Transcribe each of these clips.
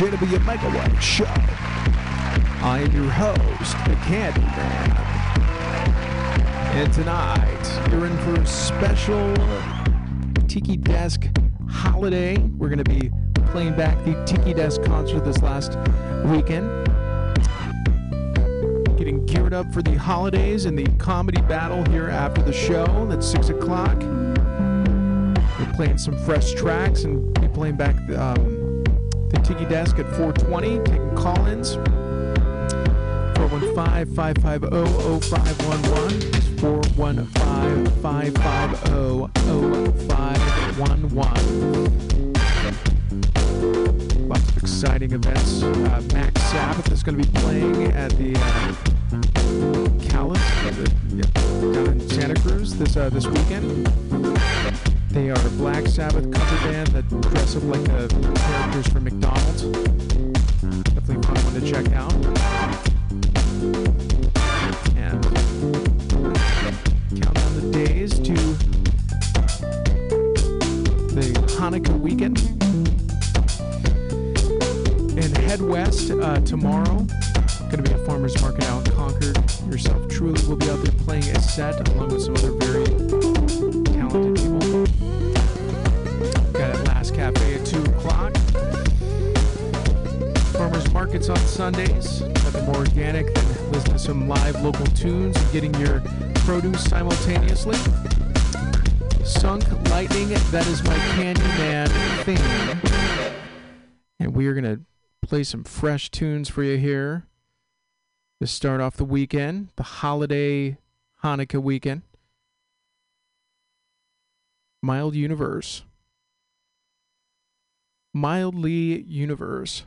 JW Megaweg Show. I am your host, the Candy Man. And tonight, you're in for a special Tiki Desk holiday. We're going to be playing back the Tiki Desk concert this last weekend. Getting geared up for the holidays and the comedy battle here after the show. That's 6 o'clock. We're playing some fresh tracks and be playing back um, the Tiki Desk at 420, taking call ins. 415 550 0511. 415 550 0511. Lots of exciting events. Uh, Mac Sabbath is going to be playing at the uh, Callis uh, yeah, down in Santa Cruz this uh, this weekend. They are a Black Sabbath cover band that dress up like the characters from McDonald's. Definitely fun one to check out. Some fresh tunes for you here to start off the weekend, the holiday Hanukkah weekend. Mild Universe. Mildly Universe.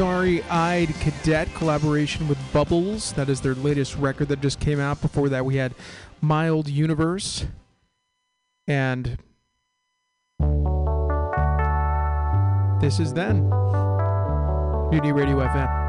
Starry eyed cadet collaboration with Bubbles. That is their latest record that just came out. Before that, we had Mild Universe. And this is then. Mutiny Radio FM.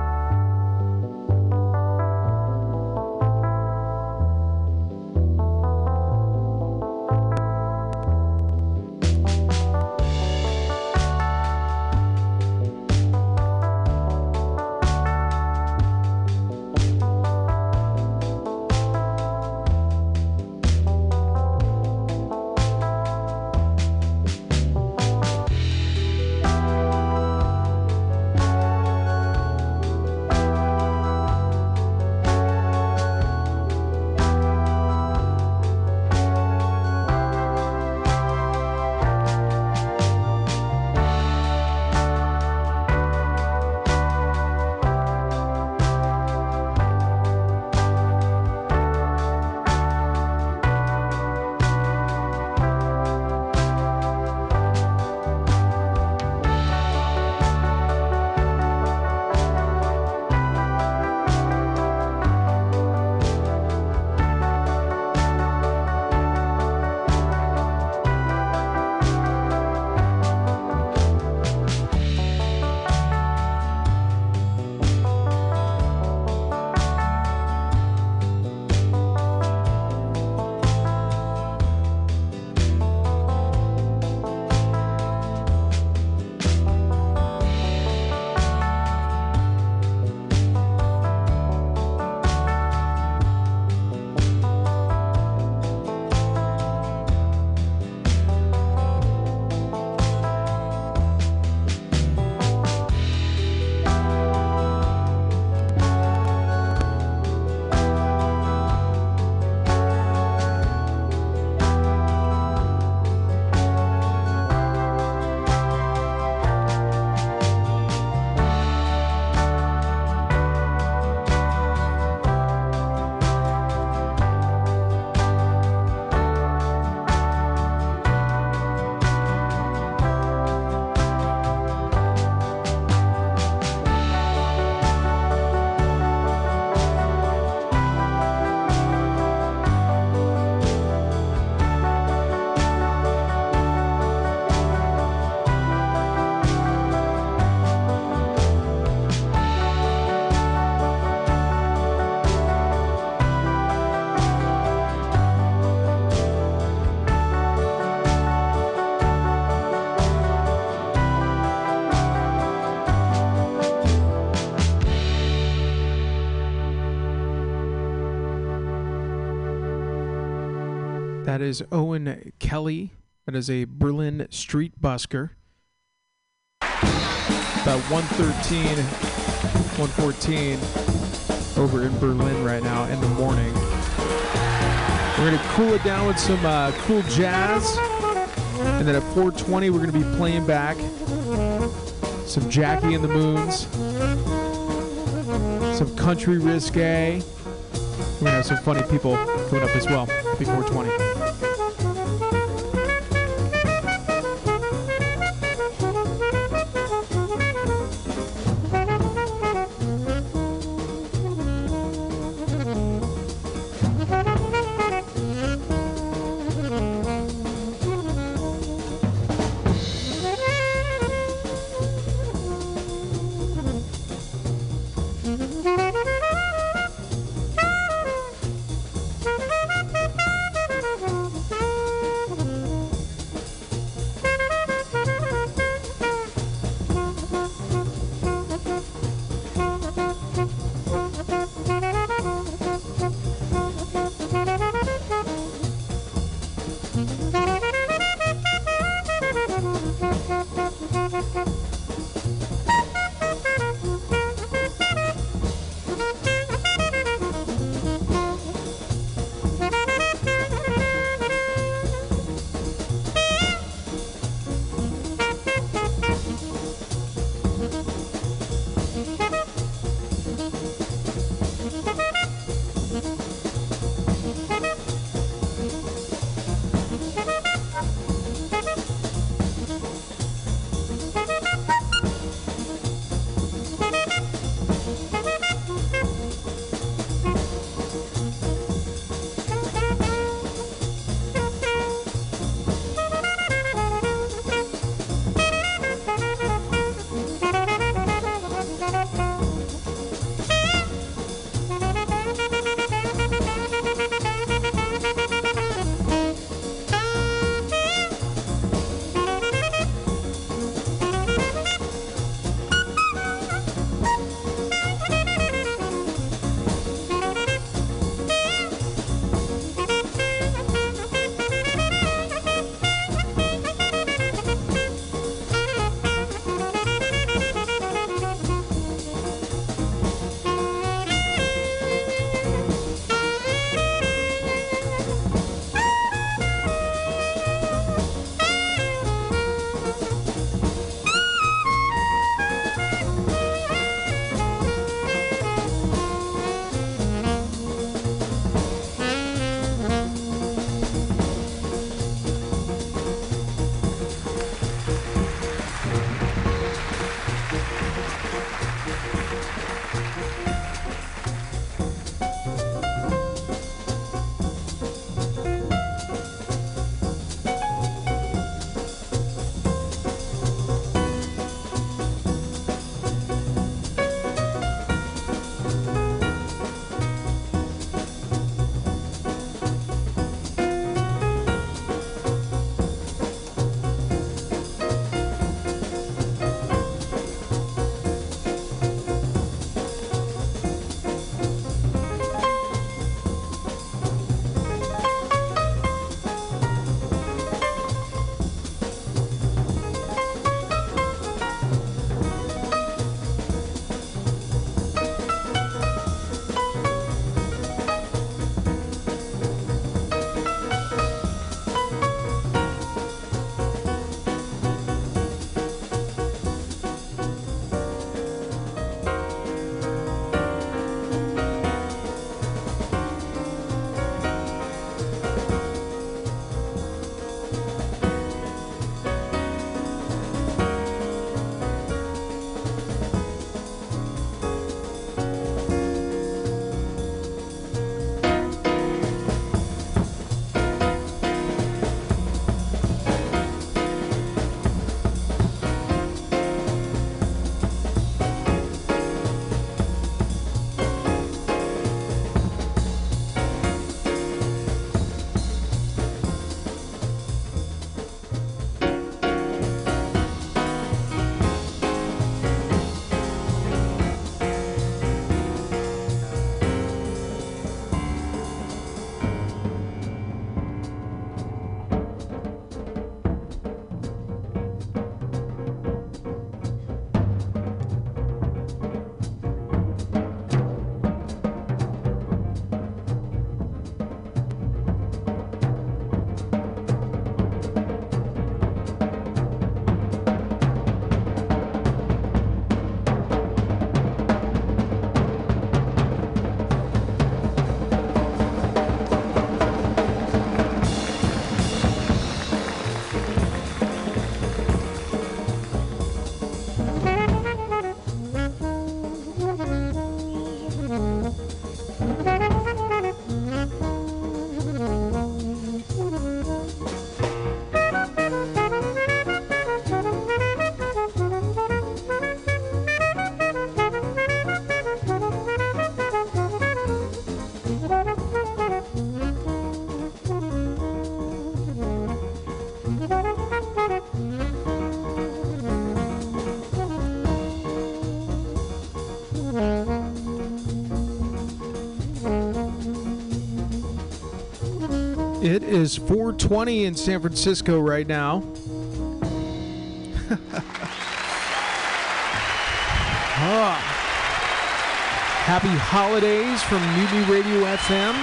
That is Owen Kelly. That is a Berlin street busker. About 113, 114 over in Berlin right now in the morning. We're going to cool it down with some uh, cool jazz. And then at 420, we're going to be playing back some Jackie and the Moons, some country risque. We're going to have some funny people coming up as well before 420. It is 420 in San Francisco right now. Happy holidays from Mutiny Radio FM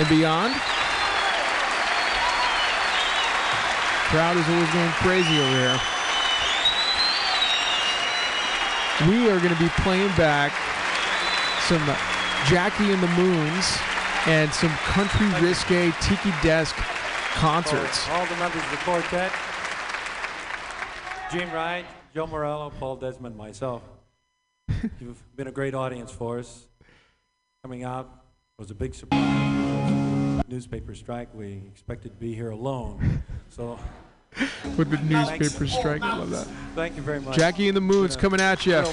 and beyond. Crowd is always going crazy over here. We are going to be playing back some Jackie and the Moons and some country risque tiki desk concerts. All, the members of the quartet, Gene Wright, Joe Morello, Paul Desmond, myself. You've been a great audience for us. Coming out was a big surprise. Newspaper strike. We expected to be here alone. So. With the newspaper strike, I love that. Thank you very much. Jackie and the Moon's coming at you.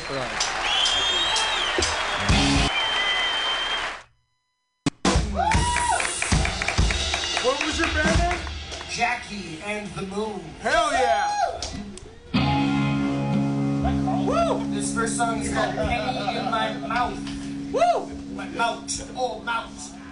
And the Moon. Hell yeah! Woo! This first song is called Penny in My Mouth. Woo! My mouth. Oh, mouth.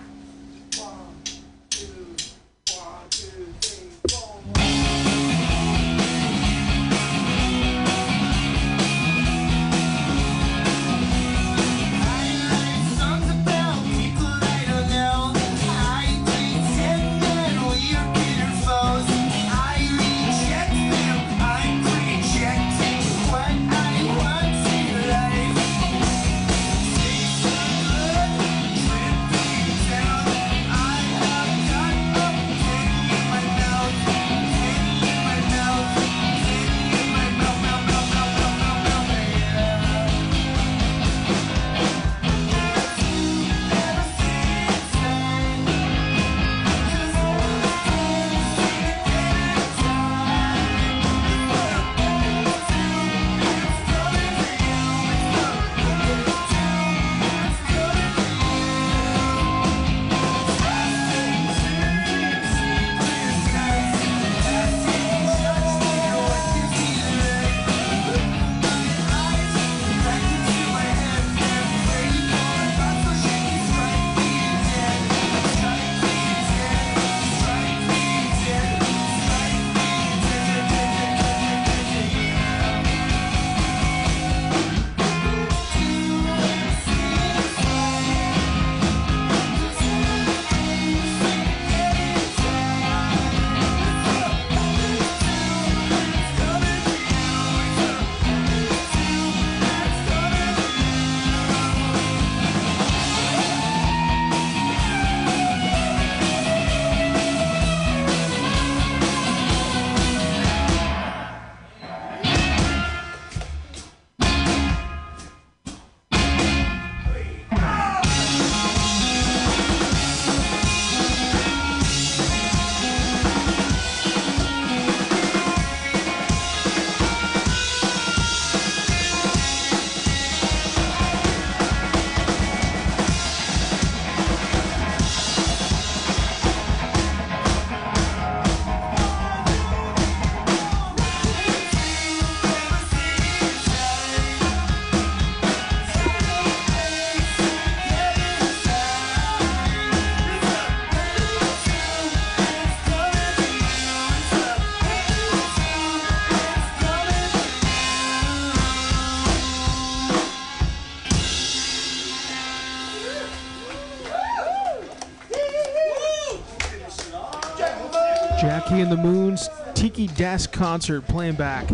Desk concert playing back.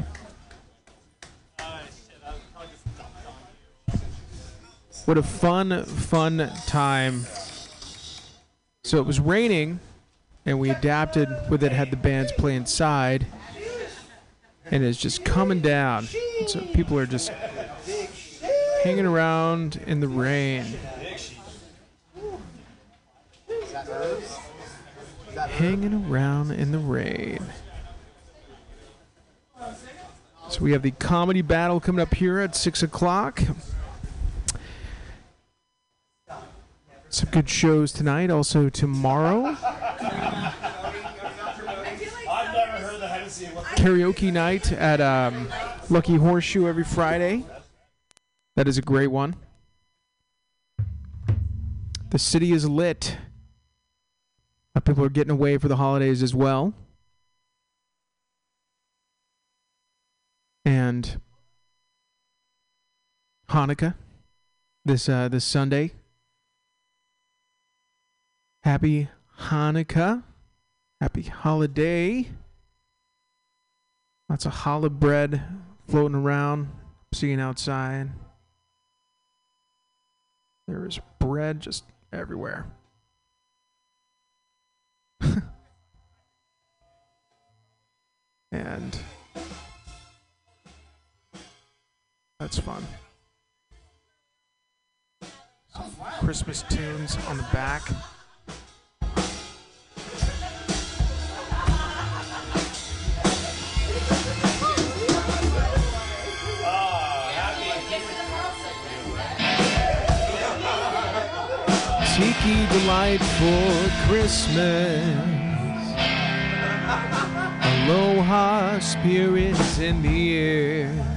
What a fun, fun time. So it was raining, and we adapted with it, had the bands play inside, and it's just coming down. So people are just hanging around in the rain. hanging around in the rain. So we have the comedy battle coming up here at six o'clock. Some good shows tonight. Also tomorrow. karaoke night at um, Lucky Horseshoe every Friday. That is a great one. The city is lit. People are getting away for the holidays as well. And Hanukkah this uh, this Sunday. Happy Hanukkah. Happy holiday. Lots of challah bread floating around. seeing outside. There is bread just everywhere. and that's fun. Some Christmas tunes on the back. Tiki Delight for Christmas. Aloha spirits in the air.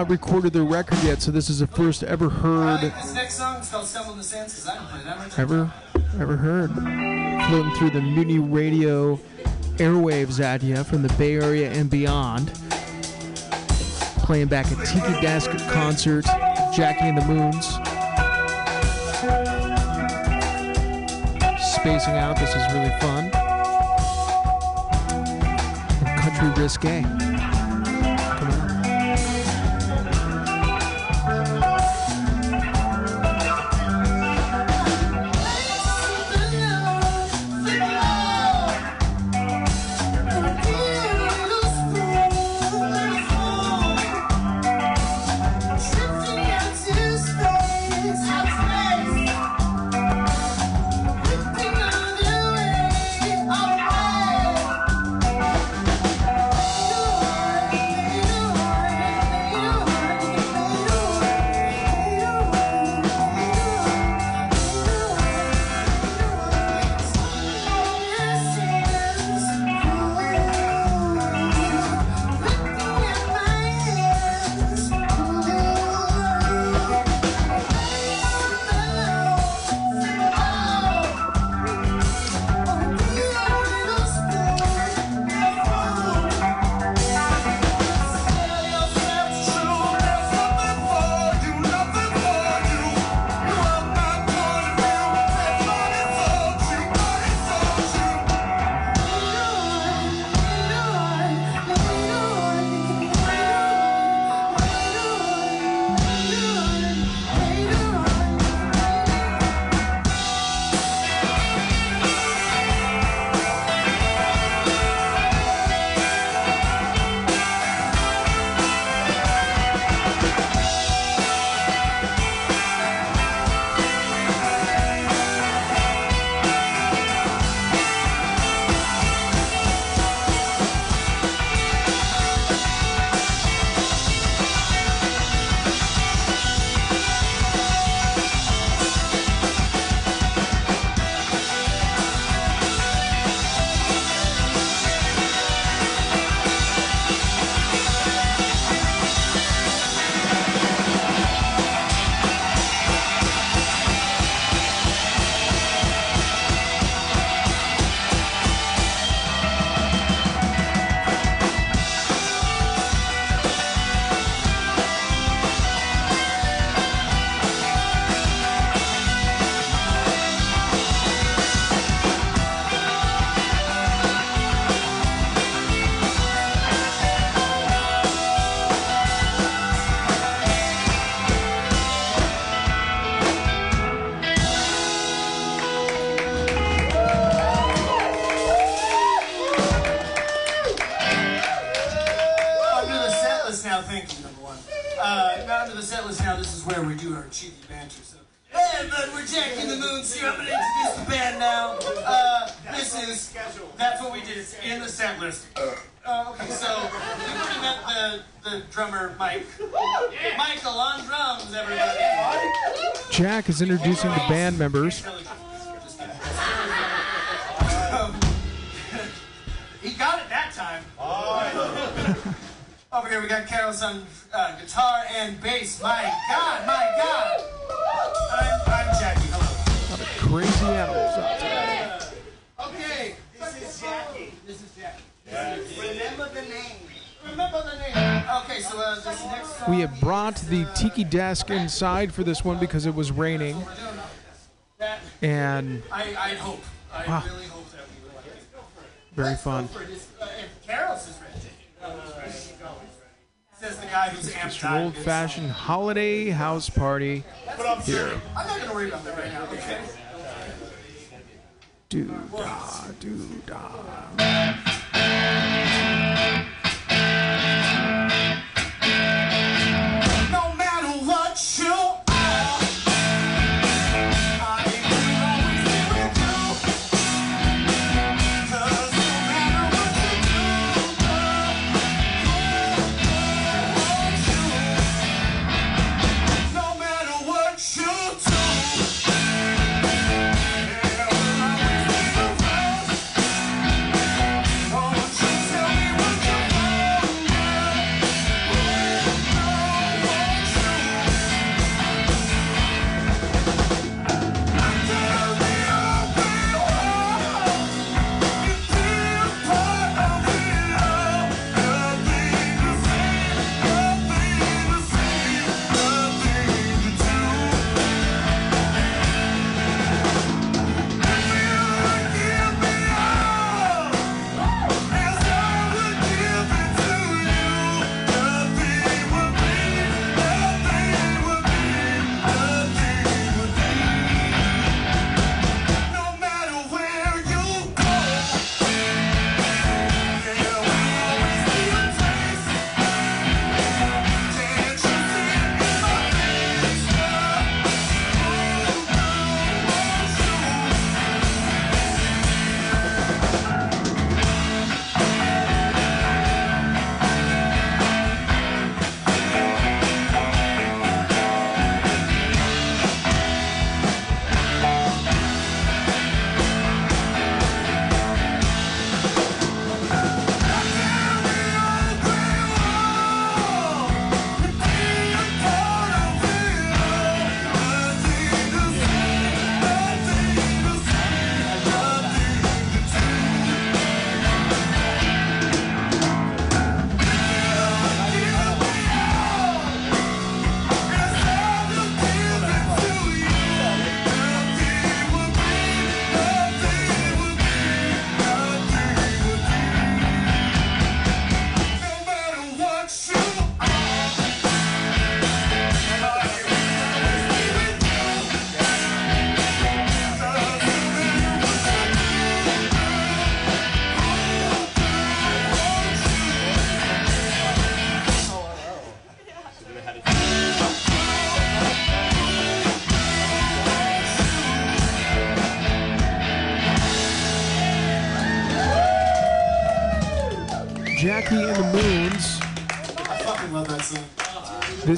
not recorded their record yet, so this is the first ever heard, This next song is called Stumble in the Sands because I don't play that much. ever, ever heard, floating through the Mutiny Radio airwaves at you from the Bay Area and beyond. Playing back a Tiki Desk concert, Jackie and the Moons. Spacing out, this is really fun. And Country Risque. Remember the name. Remember the name. Okay, so uh, this next song. We have brought the tiki desk inside for this one because it was raining, We're doing that. and I, I hope. I Wow. really hope that we will like it. very fun. For this, if Carlos is ready. Says the guy who's amped It's an old-fashioned holiday house party I'm here. I'm not gonna worry about that right now. Okay. Do da do da.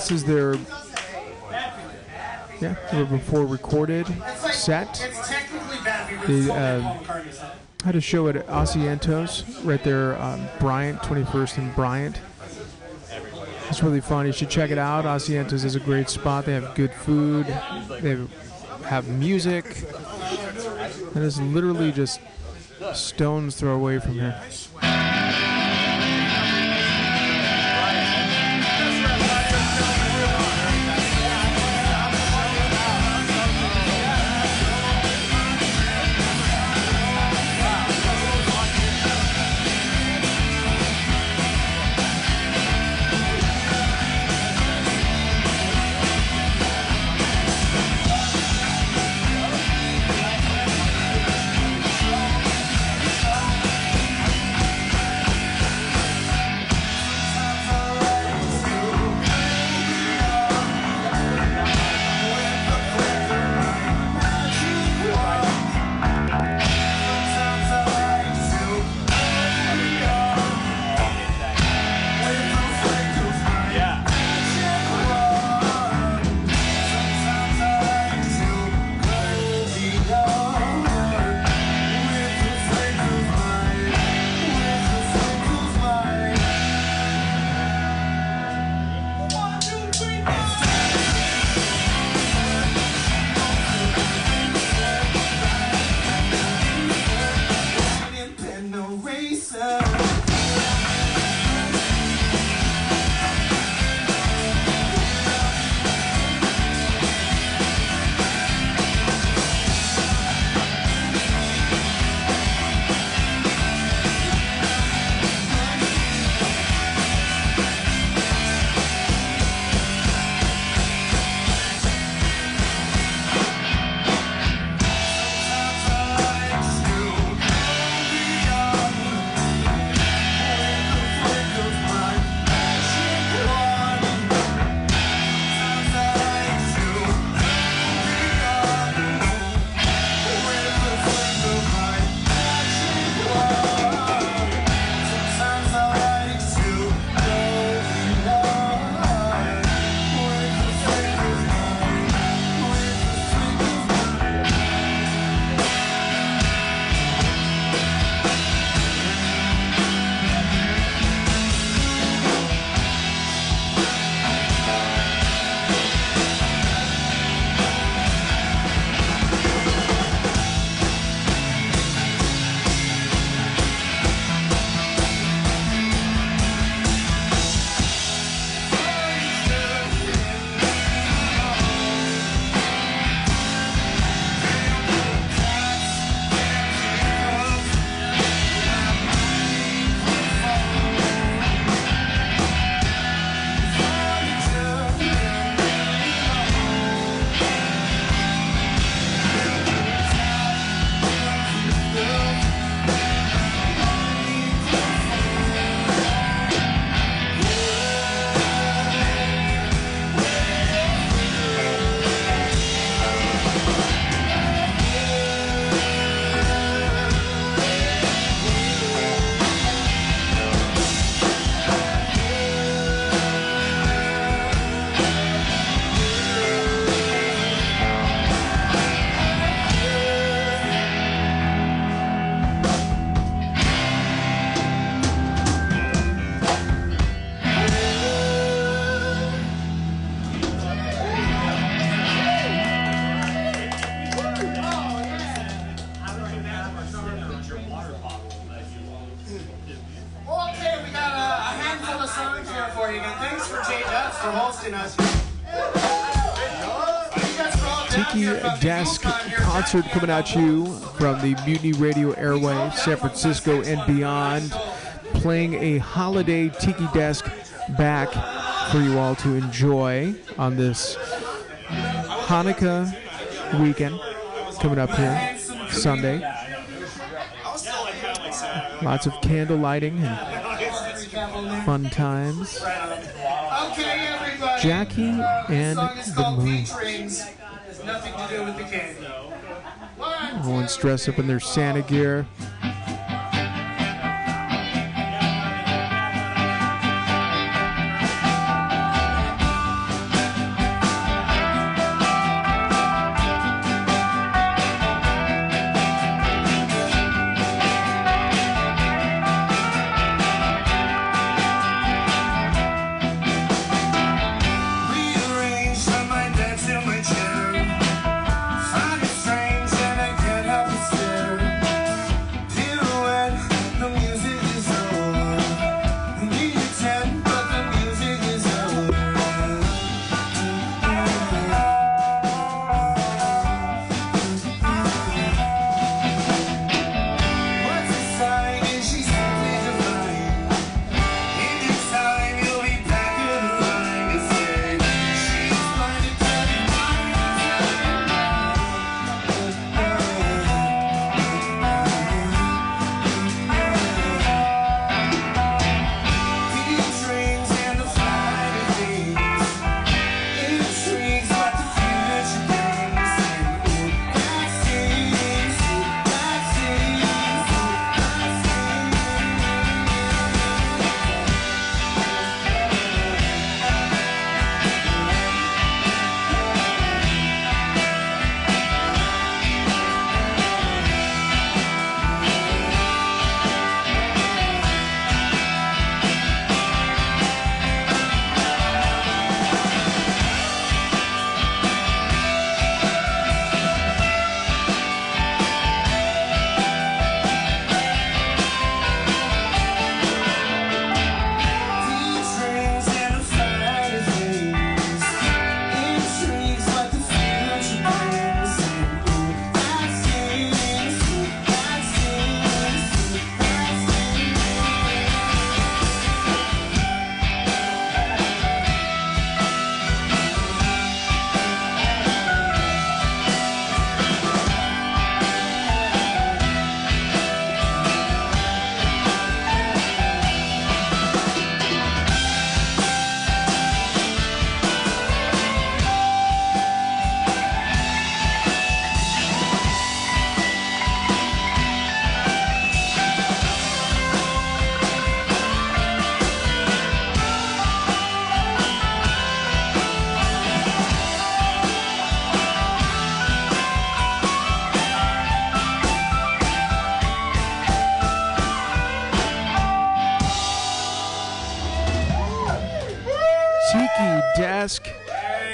This is their yeah before recorded set. It's technically bad because The, it's so uh. Had a show at Asientos right there, um, Bryant, 21st and Bryant. It's really fun. You should check it out. Asientos is a great spot. They have good food. They have music. And it's literally just stones throw away from here. Songs here for you again. Thanks for J Dubs for hosting us. You guys are all down Tiki Desk concert coming at you from the Mutiny Radio airwaves, San Francisco and beyond. Playing a holiday Tiki Desk back for you all to enjoy on this Hanukkah weekend coming up here Sunday. Lots of candle lighting and fun times. Okay, everybody. Jackie uh, and song is the Moon. Peach Rings. Has nothing to do with the candy. One, Everyone's dressed up in their Santa gear.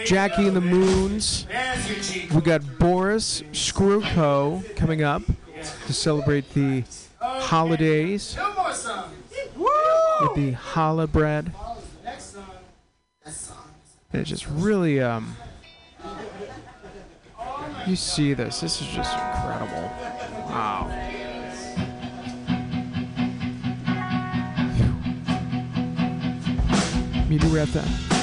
Jackie and the Moons. We got Boris Skruko coming up to celebrate the holidays with the challah bread. And it's just really, um, you see this. This is just incredible. Wow. Mutiny FM.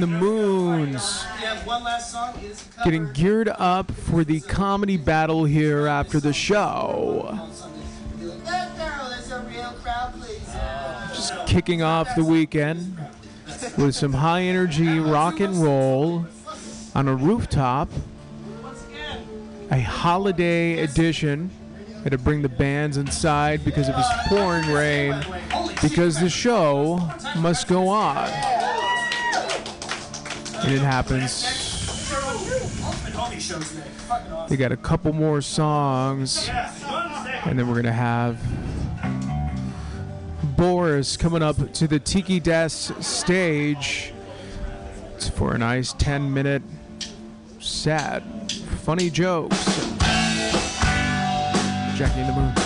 The Moons getting geared up for the comedy battle here after the show. Just kicking off the weekend with some high energy rock and roll on a rooftop. A holiday edition. Had to bring the bands inside because it was pouring rain, because the show must go on. And it happens. They got a couple more songs, and then we're gonna have Boris coming up to the Tiki Desk stage for a nice 10 minute sad, funny jokes. Jackie in the Moon.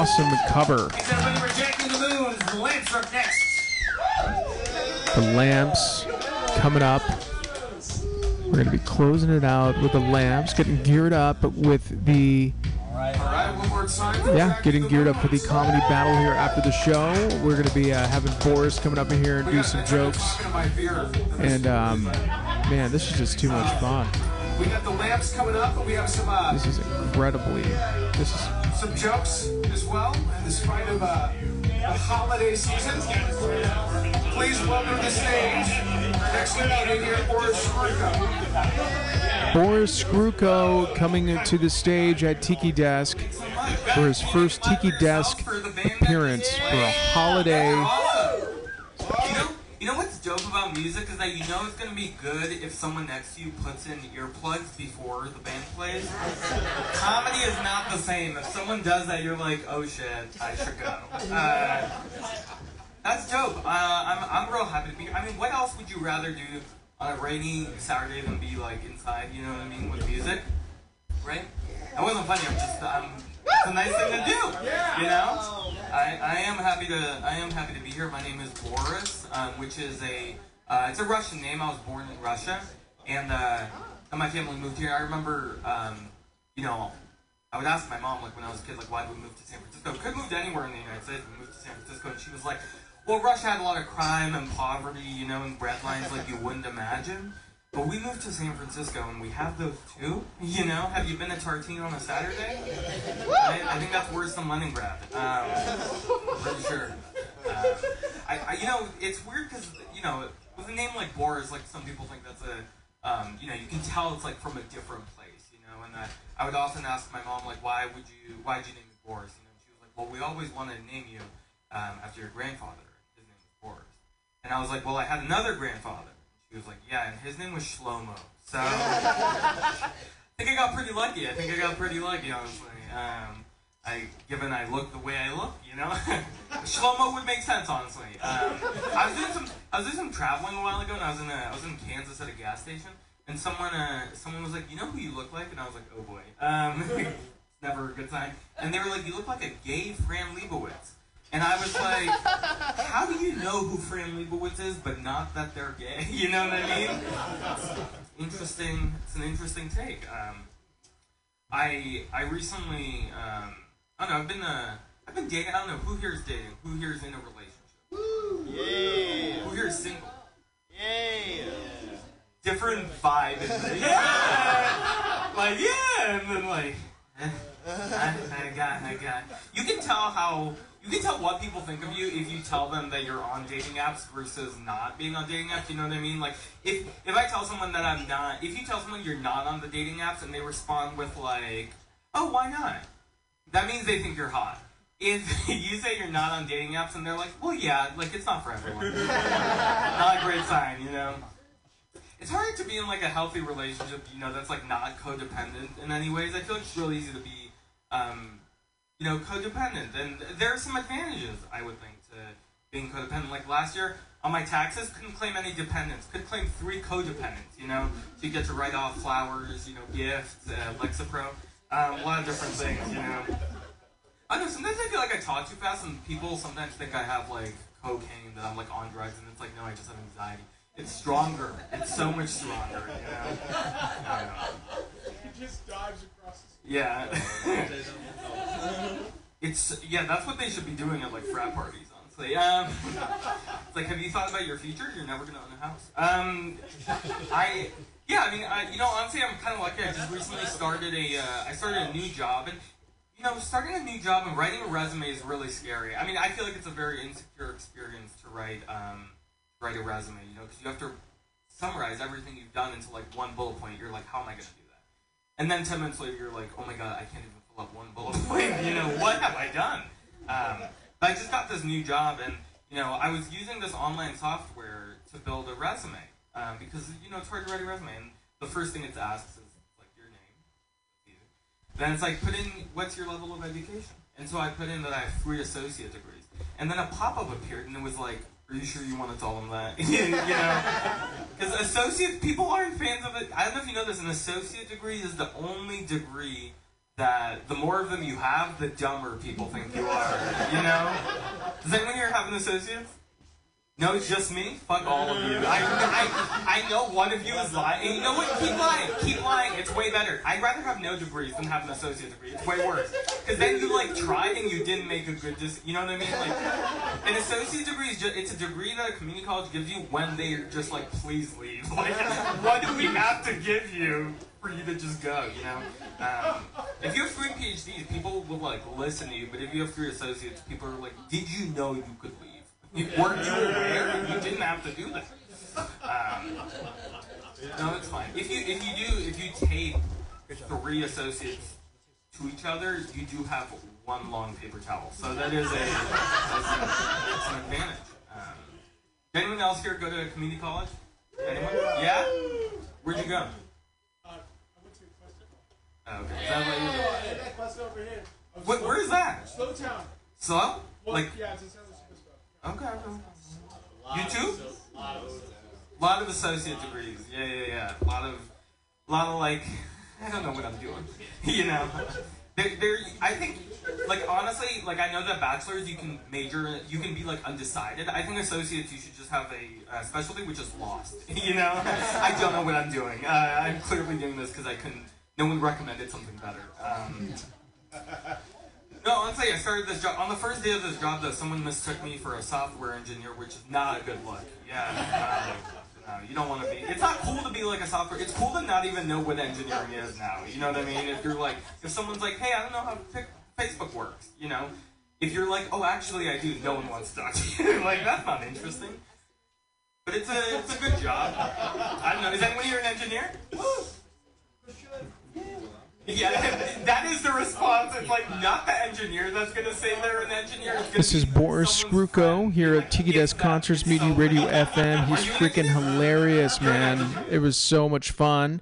Awesome cover. Thanks everybody for Jackie the Lamps are next. The lamps coming up. We're going to be closing it out with the lamps, getting geared up with the Alright, one more time. Yeah, getting geared up for the comedy battle here after the show. We're going to be uh, having Boris coming up in here and do some jokes. Talking to my beer. And, um, man, this is just too much fun. We got the lamps coming up, but we have some uh, This is incredibly. This is. some jokes as well. And in spite of uh, the holiday season, please welcome to the stage next comedian here, Boris. Boris Skruko coming to the stage at Tiki Desk for his first Tiki Desk appearance for a holiday. You know, you know what's about music is that you know it's gonna be good if someone next to you puts in earplugs before the band plays. Comedy is not the same. If someone does that, you're like, oh shit, I should go. Uh, that's dope. Uh, I'm, I'm real happy to be. I mean, what else would you rather do on a rainy Saturday than be like inside? You know what I mean with music, right? That wasn't funny. I'm just I'm it's a nice thing to do. You know, I, I am happy to I am happy to be here. My name is Boris, um, which is a uh, it's a Russian name. I was born in Russia, and uh, and my family moved here. I remember, um, you know, I would ask my mom like when I was a kid, like why did we move to San Francisco? Could move anywhere in the United States. We moved to San Francisco, and she was like, well, Russia had a lot of crime and poverty, you know, and breadlines like you wouldn't imagine. But we moved to San Francisco and we have those too. You know, have you been to Tartine on a Saturday? I, I think that's worse than Leningrad. Um, pretty sure. Uh, I, I, you know, it's weird because you know, with a name like Boris, like some people think that's a, um, you know, you can tell it's like from a different place. You know, and uh, I would often ask my mom like, why would you, why did you name me Boris? You know, and she was like, well, we always wanted to name you um, after your grandfather. His name was Boris. And I was like, well, I had another grandfather. She was like, yeah, and his name was Shlomo. So I think I got pretty lucky. I think I got pretty lucky, honestly. Um, I, given I look the way I look, you know, Shlomo would make sense, honestly. Um, I was doing some, I was doing some traveling a while ago, and I was in, a, I was in Kansas at a gas station, and someone, uh, someone was like, you know who you look like, and I was like, oh boy, um, it's never a good sign. And they were like, you look like a gay Fran Lebowitz. And I was like, how do you know who Fran Lebowitz is, but not that they're gay? You know what I mean? Interesting. It's an interesting take. Um, I I recently um, I don't know. I've been uh, I've been dating. I don't know who here is dating. Who here is in a relationship? Yeah. Who here is single? Yeah. Different vibe. In the, yeah. Like yeah, and then like. eh, I, I got, I got. You can tell how you can tell what people think of you if you tell them that you're on dating apps versus not being on dating apps. You know what I mean? Like if if I tell someone that I'm not, if you tell someone you're not on the dating apps and they respond with like, "Oh, why not?" That means they think you're hot. If you say you're not on dating apps and they're like, "Well, yeah, like it's not for everyone," not a great sign, you know. It's hard to be in like a healthy relationship, you know, that's like not codependent in any ways. I feel like it's really easy to be, um, you know, codependent, and there are some advantages I would think to being codependent. Like last year on my taxes, couldn't claim any dependents, could claim three codependents. You know, so you get to write off flowers, you know, gifts, uh, Lexapro, um, a lot of different things. You know, I know. Sometimes I feel like I talk too fast, and people sometimes think I have like cocaine, that I'm like on drugs, and it's like no, I just have anxiety. It's stronger. It's so much stronger. You know. I don't know. He just dives across the Yeah. it's yeah, that's what they should be doing at like frat parties, honestly. Um, it's like, have you thought about your future? You're never gonna own a house. Um, I yeah, I mean, I, you know, honestly, I'm kind of lucky. I just recently started a uh, I started a new job, and you know, starting a new job and writing a resume is really scary. I mean, I feel like it's a very insecure experience to write um, write a resume, you know, because you have to summarize everything you've done into like one bullet point. You're like, how am I gonna do? And then 10 minutes later, you're like, oh my god, I can't even fill up one bullet point. You know, what have I done? Um, but I just got this new job, and, you know, I was using this online software to build a resume. Um, because, you know, it's hard to write a resume. And the first thing it asks is, like, your name. Then it's like, put in, what's your level of education? And so I put in that I have three associate degrees. And then a pop up appeared, and it was like, are you sure you want to tell them that? you know? Because associate, people aren't fans of it. I don't know if you know this, an associate degree is the only degree that the more of them you have, the dumber people think you are. You know? Does anyone here have an associate? No, it's just me? Fuck all of you. I, I, I know one of you is lying. And you know what? Keep lying. Keep lying. It's way better. I'd rather have no degrees than have an associate degree. It's way worse. Because then you, like, tried and you didn't make a good dis- You know what I mean? Like, an associate degree is just, it's a degree that a community college gives you when they're just like, please leave. Like, what do we have to give you for you to just go, you know? Um, if you have three PhDs, people will, like, listen to you. But if you have three associates, people are like, did you know you could leave? You- Weren't you aware? You didn't have to do that. Um, no, it's fine. If you if you do if you tape three associates to each other, you do have one long paper towel. So that is a that's an, advantage. Um, did anyone else here go to community college? Anyone? Yeah. Where'd you go? Uh, I went to. Oh, okay. Is that what you? Yeah, that Quest over here. What, where is that? Slow town. Slow? Well, Like yeah, it's in San Francisco. Okay. okay. You too? A lot of associate degrees. Yeah, yeah, yeah. A lot of, a lot of like, I don't know what I'm doing. you know, There, there, I think, like honestly, like I know that bachelors you can major, you can be like undecided. I think associates you should just have a uh, specialty which is lost. you know, I don't know what I'm doing. Uh, I'm clearly doing this because I couldn't. No one recommended something better. Um, no, honestly, I started this job on the first day of this job. Though someone mistook me for a software engineer, which is not a good look. Yeah. No, you don't want to be. It's not cool to be like a software. It's cool to not even know what engineering is now. You know what I mean? If you're like, if someone's like, hey, I don't know how Facebook works. You know, if you're like, oh, actually, I do. No one wants to talk to you. like that's not interesting. But it's a it's a good job. I don't know. Is anyone here an engineer? Yeah, that is the response. It's like not the engineer that's gonna say they're an engineer. This is Boris Skruko here at Tiki Desk Concerts Mutiny Radio. FM. He's Are you an freaking hilarious, man. It was so much fun.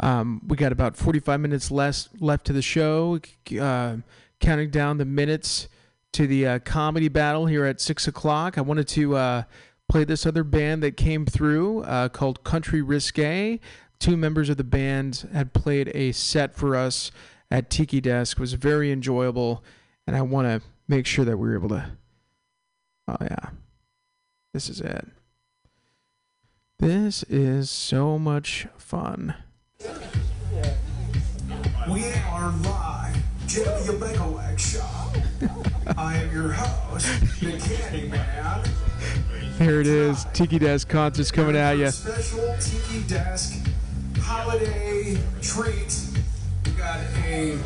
Um, we got about 45 minutes less left to the show. Uh, counting down the minutes to the uh, comedy battle here at 6 o'clock. I wanted to uh, play this other band that came through uh, called Country Risque. Two members of the band had played a set for us at Tiki Desk. It was very enjoyable, and I want to make sure that we were able to. Oh, yeah. This is it. This is so much fun. We are live, Yabeko Leg Shop. I am your host, the Candy Man. Here it is. Tiki Desk concerts coming at you. Special Tiki Desk holiday treat. We got a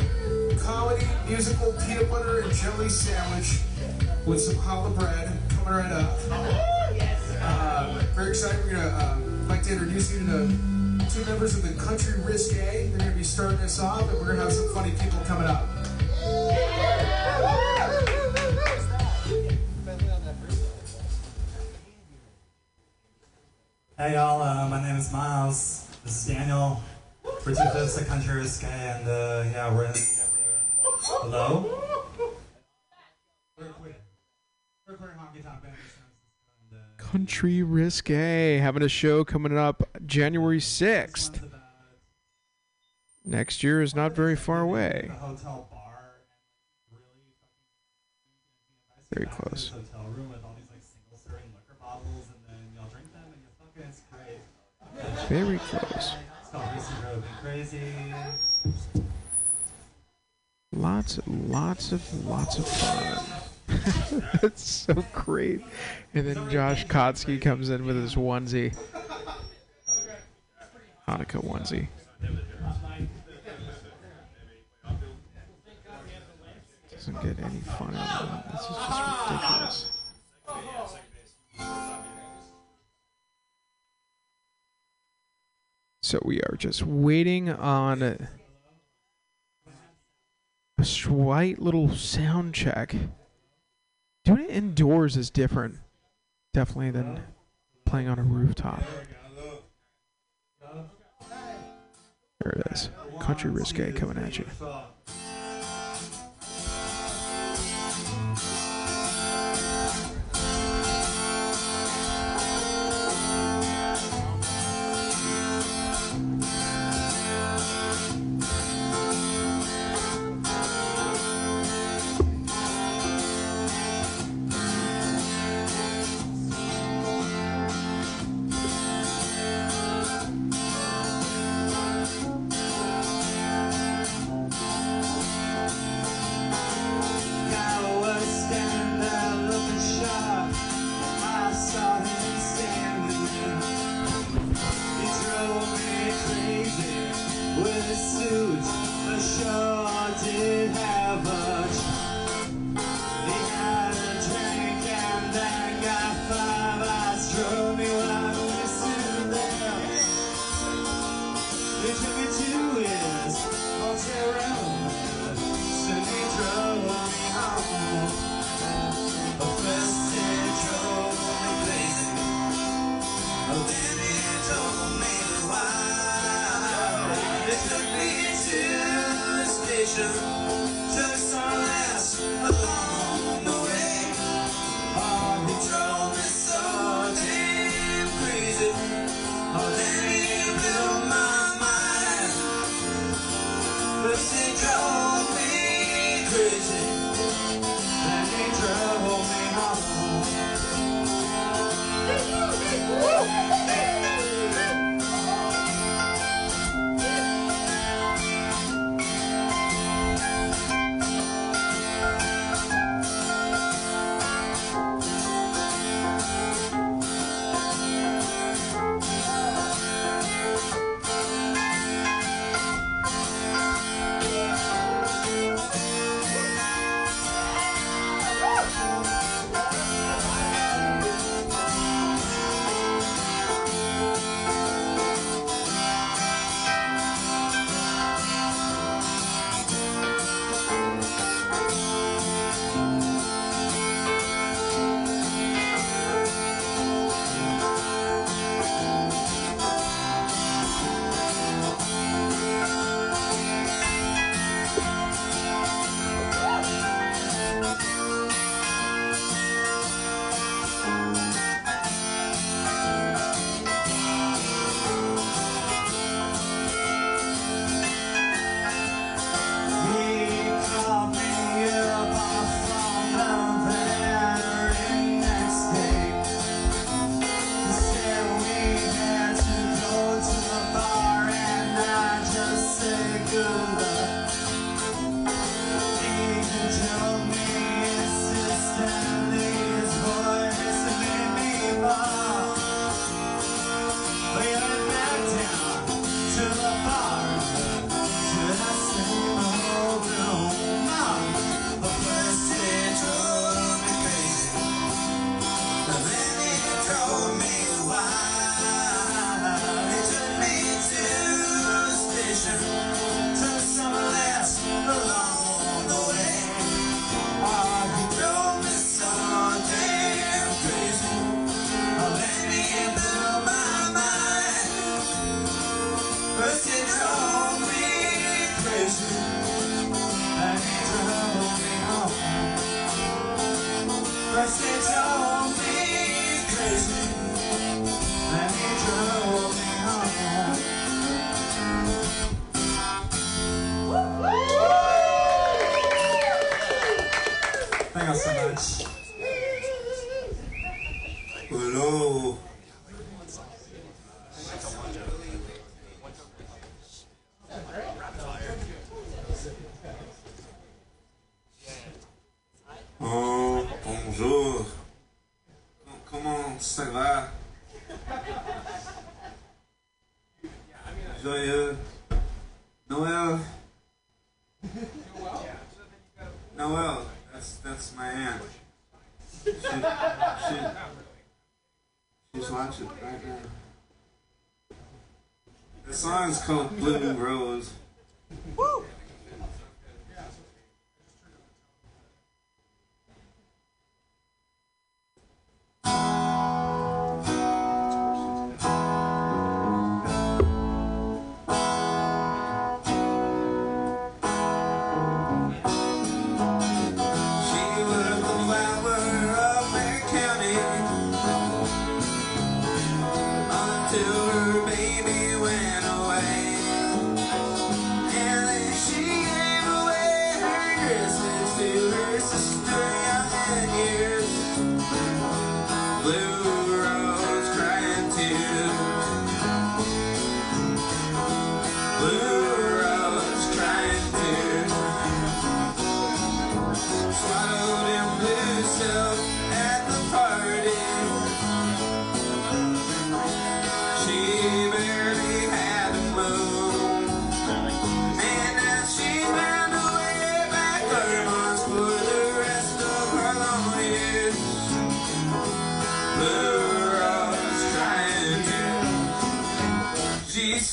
comedy musical peanut butter and jelly sandwich with some challah bread coming right up. Uh, very excited. We're gonna uh, like to introduce you to the two members of the Country Risque. They're gonna be starting us off, and we're gonna have some funny people coming up. Hey y'all, uh, my name is Miles. This is Daniel. We're two fifths of Country Risque, and uh, yeah, we're in. Hello? We're recording. We're recording Honky Tonk Band. and, uh, Country Risque having a show coming up January 6th. Next year is not very far away. Hotel bar. and, like, really fucking- Very close. Very close. Lots, lots of, lots of fun. That's so great. And then Josh Kotsky comes in with his onesie. Hanukkah onesie. Doesn't get any funnier than that. This is just ridiculous. So we are just waiting on a slight little sound check. Doing it indoors is different, definitely, than playing on a rooftop. There it is. Country Risque coming at you.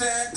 said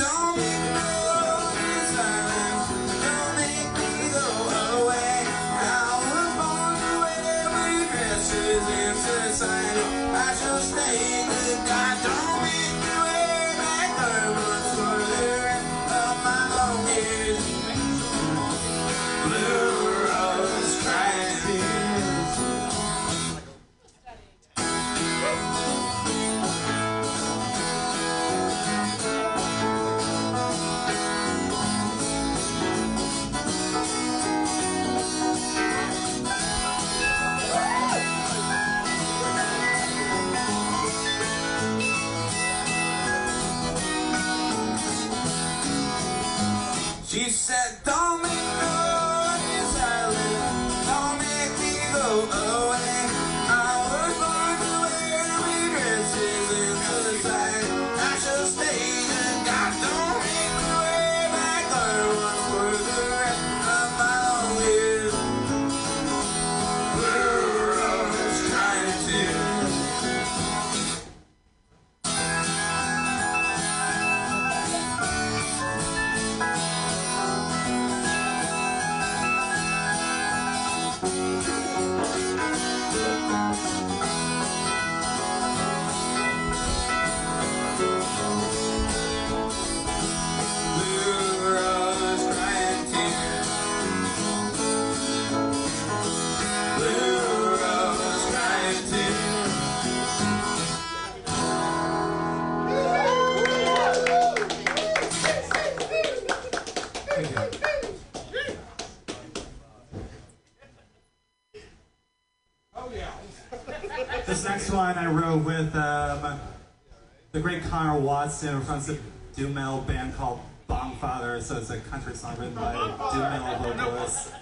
San Francisco doom metal band called Bombfather, so it's a country song written by a doom metal vocalist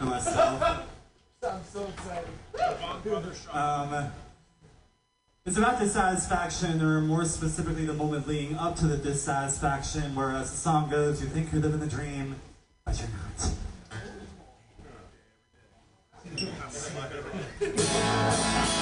and myself. I'm so excited. Um, it's about dissatisfaction, or more specifically, the moment leading up to the dissatisfaction, where as the song goes, you think you're living the dream, but you're not.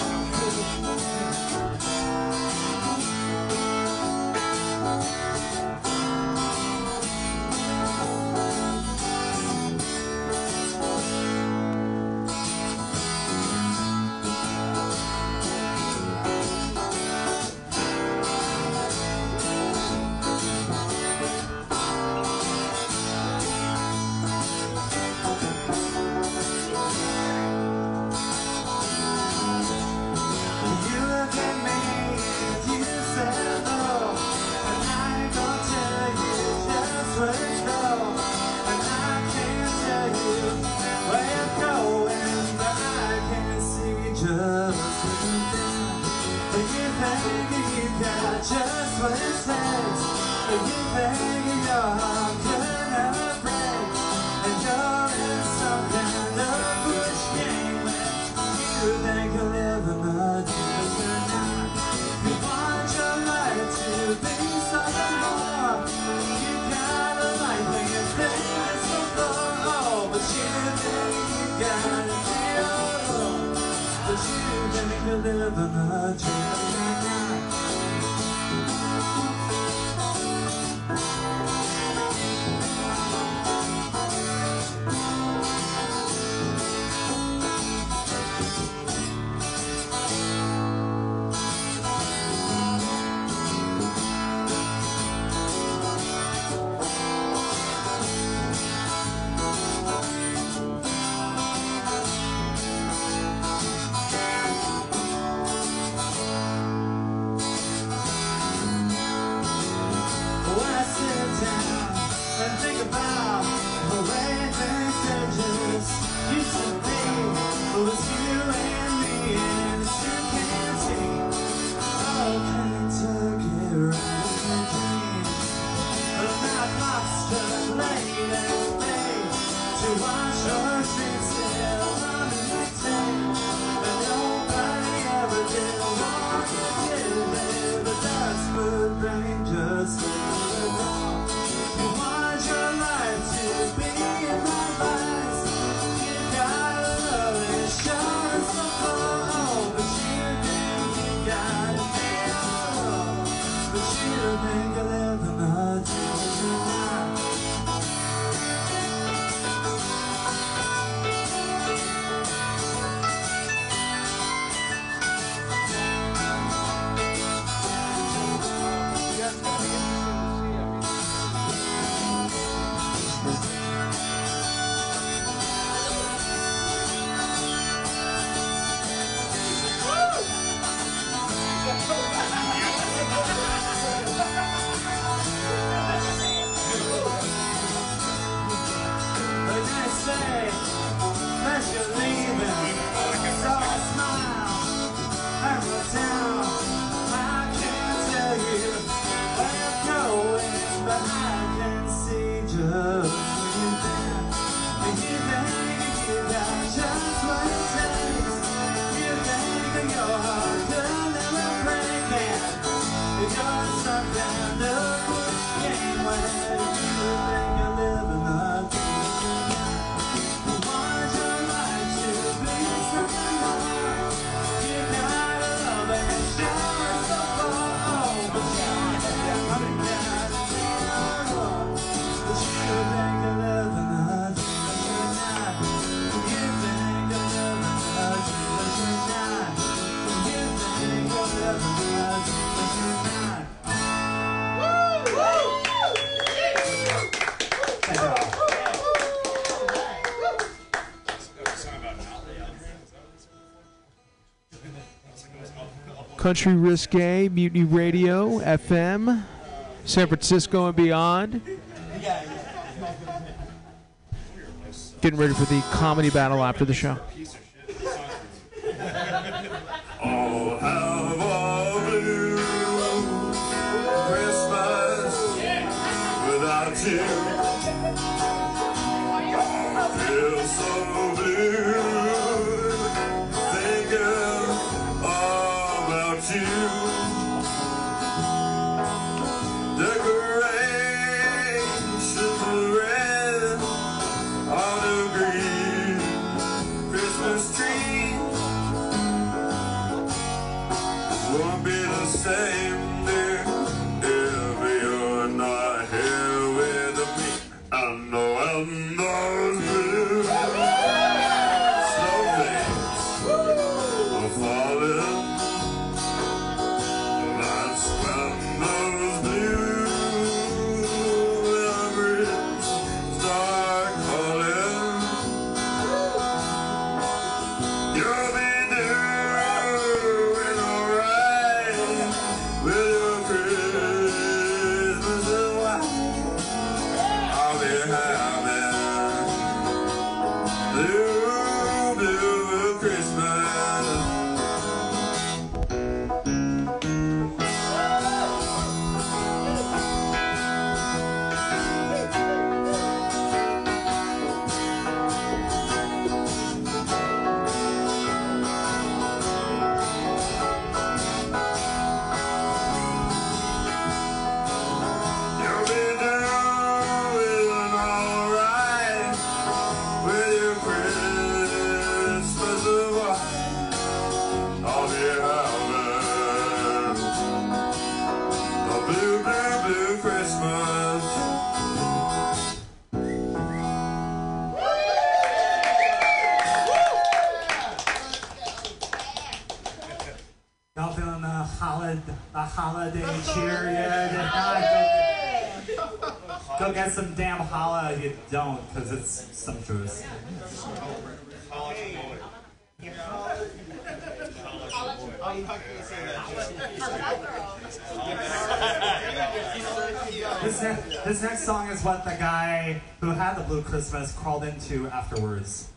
to Country Risque, Mutiny Radio, FM, San Francisco and beyond. Getting ready for the comedy battle after the show. to afterwards.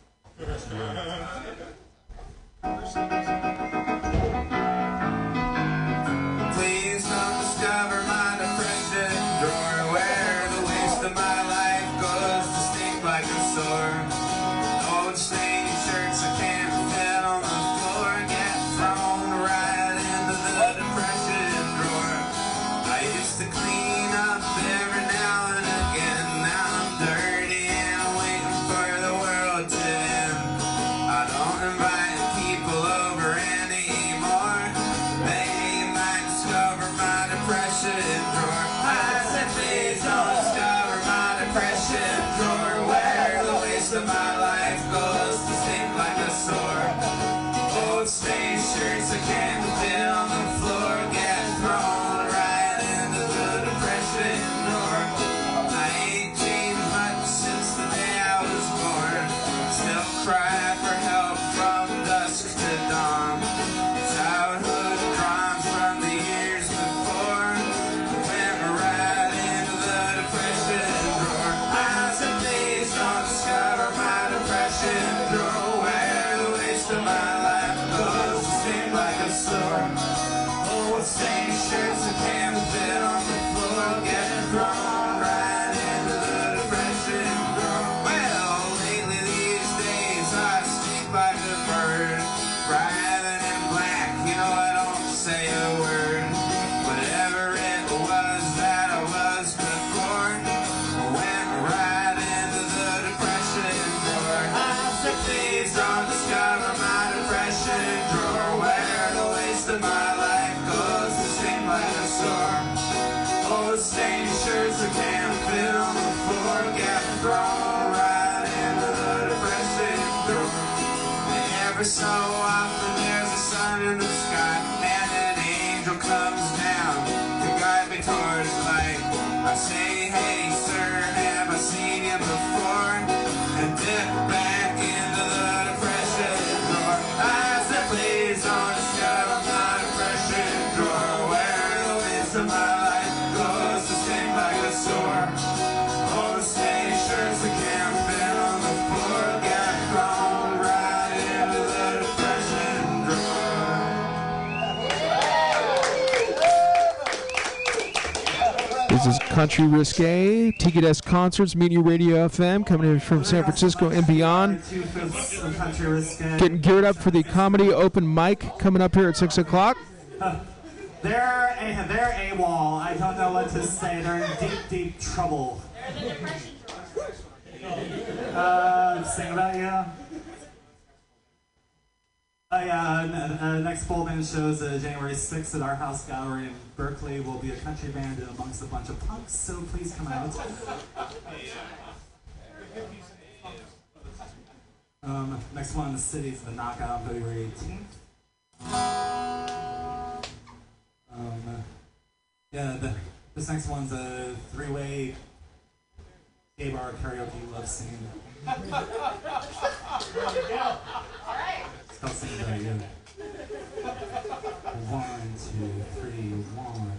Country Risque, desk Concerts, Mutiny Radio FM, coming in from San Francisco and beyond. Getting geared up for the comedy open mic coming up here at 6 o'clock. They're a, they're a wall. I don't know what to say. They're in deep, deep trouble. Uh, sing about you. Uh, yeah, uh, uh next full band shows uh, January 6th at our house gallery in Berkeley. Will be a country band amongst a bunch of punks, so please come out. Um, next one in the city is the Knockout, February 18th. Um, um, yeah, the, this next one's a three-way gay bar karaoke love scene. All right. That's it. One, two, three, one.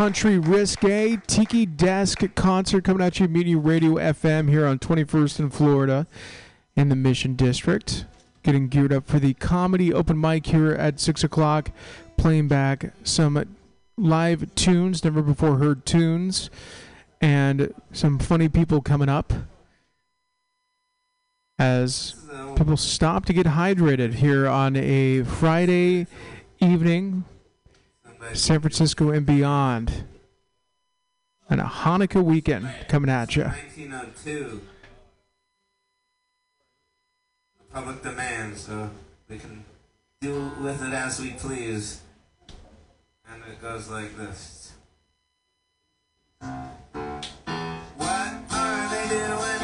Country Risque Tiki Desk concert coming at you, Mutiny Radio FM here on 21st in Florida in the Mission District. Getting geared up for the comedy open mic here at 6 o'clock, playing back some live tunes, never before heard tunes, and some funny people coming up as people stop to get hydrated here on a Friday evening, San Francisco and beyond, and a Hanukkah weekend coming at you. 1902. Public demand, so we can do with it as we please. And it goes like this. What are they doing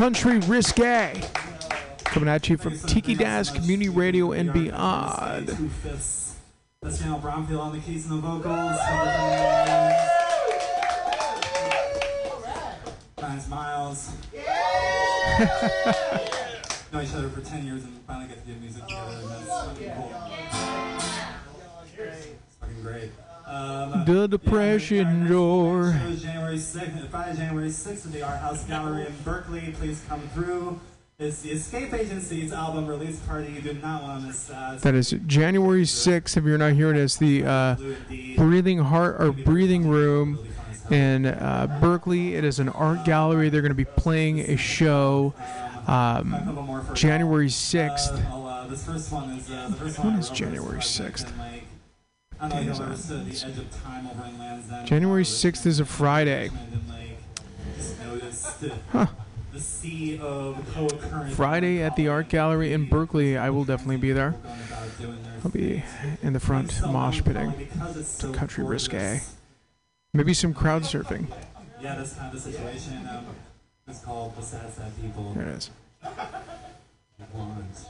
Country Risque coming at you from Tiki Desk Community Radio and beyond. That's Daniel Bromfield on the keys and the vocals. Miles. know each other for 10 years and The depression door. show is January 6th, Friday, January 6th at the Art House Gallery in Berkeley. Please come through. It's the Escape Agency's album release party. You do not want to miss that. That is January 6th. If you're not hearing it, it's the uh, Breathing Heart or Breathing Room in uh, Berkeley. It is an art gallery. They're going to be playing a show um, January 6th. Uh, I'll, uh, one is uh, the first one. I January was, uh, 6th? January 6th is a Friday. Huh. Friday at the Art Gallery in Berkeley. I will definitely be there. I'll be in the front mosh pitting to country risque. Maybe some crowd surfing. Yeah, that's kind of the situation. Um, it's called The Sad Sad People. There it is. Blondes.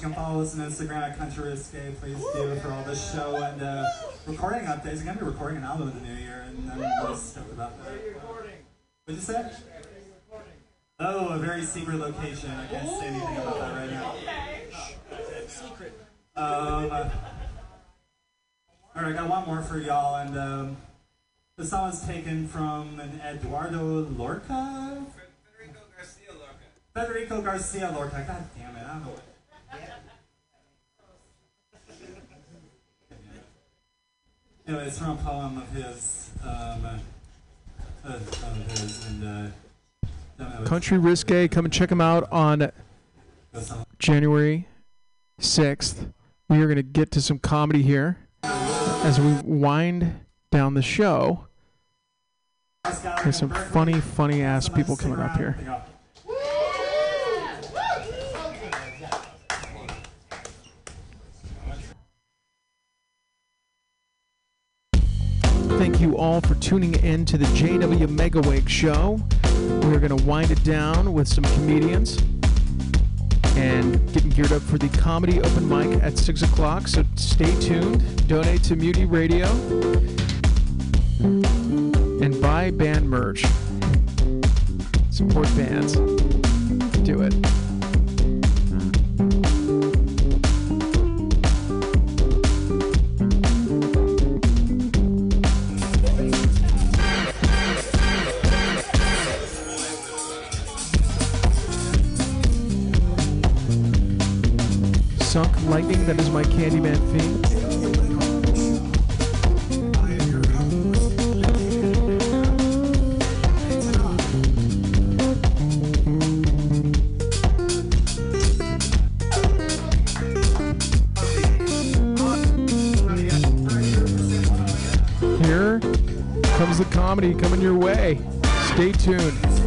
You can follow us on Instagram at Country Risque. Please do for all the show and uh, recording updates. We're gonna be recording an album in the new year, and I'm really stoked about that. What'd you say? Oh, a very secret location. I can't say anything about that right now. Secret. Um, all right, I got one more for y'all, and um, the song is taken from an Eduardo Lorca. Federico Garcia Lorca. Federico Garcia Lorca. God damn it, I don't know. Anyway, it's from a poem of his. Um, uh, of his, and uh, don't know, it's- Country Risque. Come and check him out on. January 6th. We are going to get to some comedy here as we wind down the show. There's some funny, funny ass people coming up here. Thank you all for tuning in to the JW Megaweg Show. We're going to wind it down with some comedians and getting geared up for the comedy open mic at 6 o'clock. So stay tuned. Donate to Mutiny Radio and buy band merch. Support bands. Do it. Lightning, that is my Candyman theme. Here comes the comedy coming your way. Stay tuned.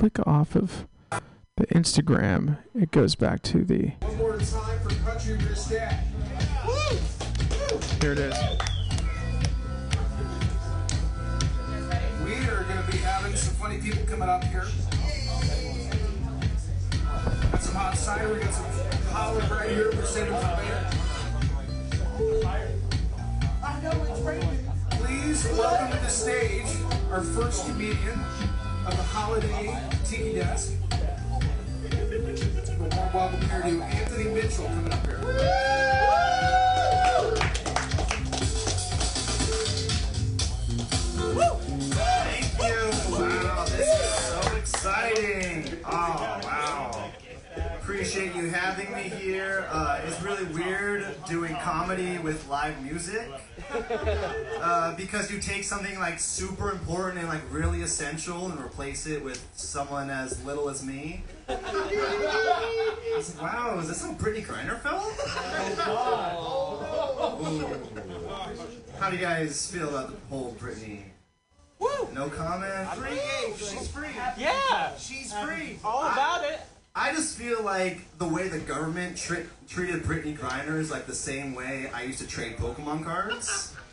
Click off of the Instagram, it goes back to the. One more time for Country Risque. Here it is. We are going to be having some funny people coming up here. Got some hot cider. We got some olive right here presented from Beta. Please welcome to the stage our first comedian of the holiday tiki desk. Welcome here to Anthony Mitchell coming up here. Thank you. Wow, this is so exciting. Oh, wow. Appreciate you having me here. Uh, it's really weird doing comedy with live music uh, because you take something like super important and like really essential and replace it with someone as little as me. It's like, wow, is this some Brittney Griner film? Ooh. How do you guys feel about the whole Brittney? No comment. Free game. She's free. Yeah. She's free. All about it. I just feel like the way the government tri- treated Brittney Griner is like the same way I used to trade Pokemon cards.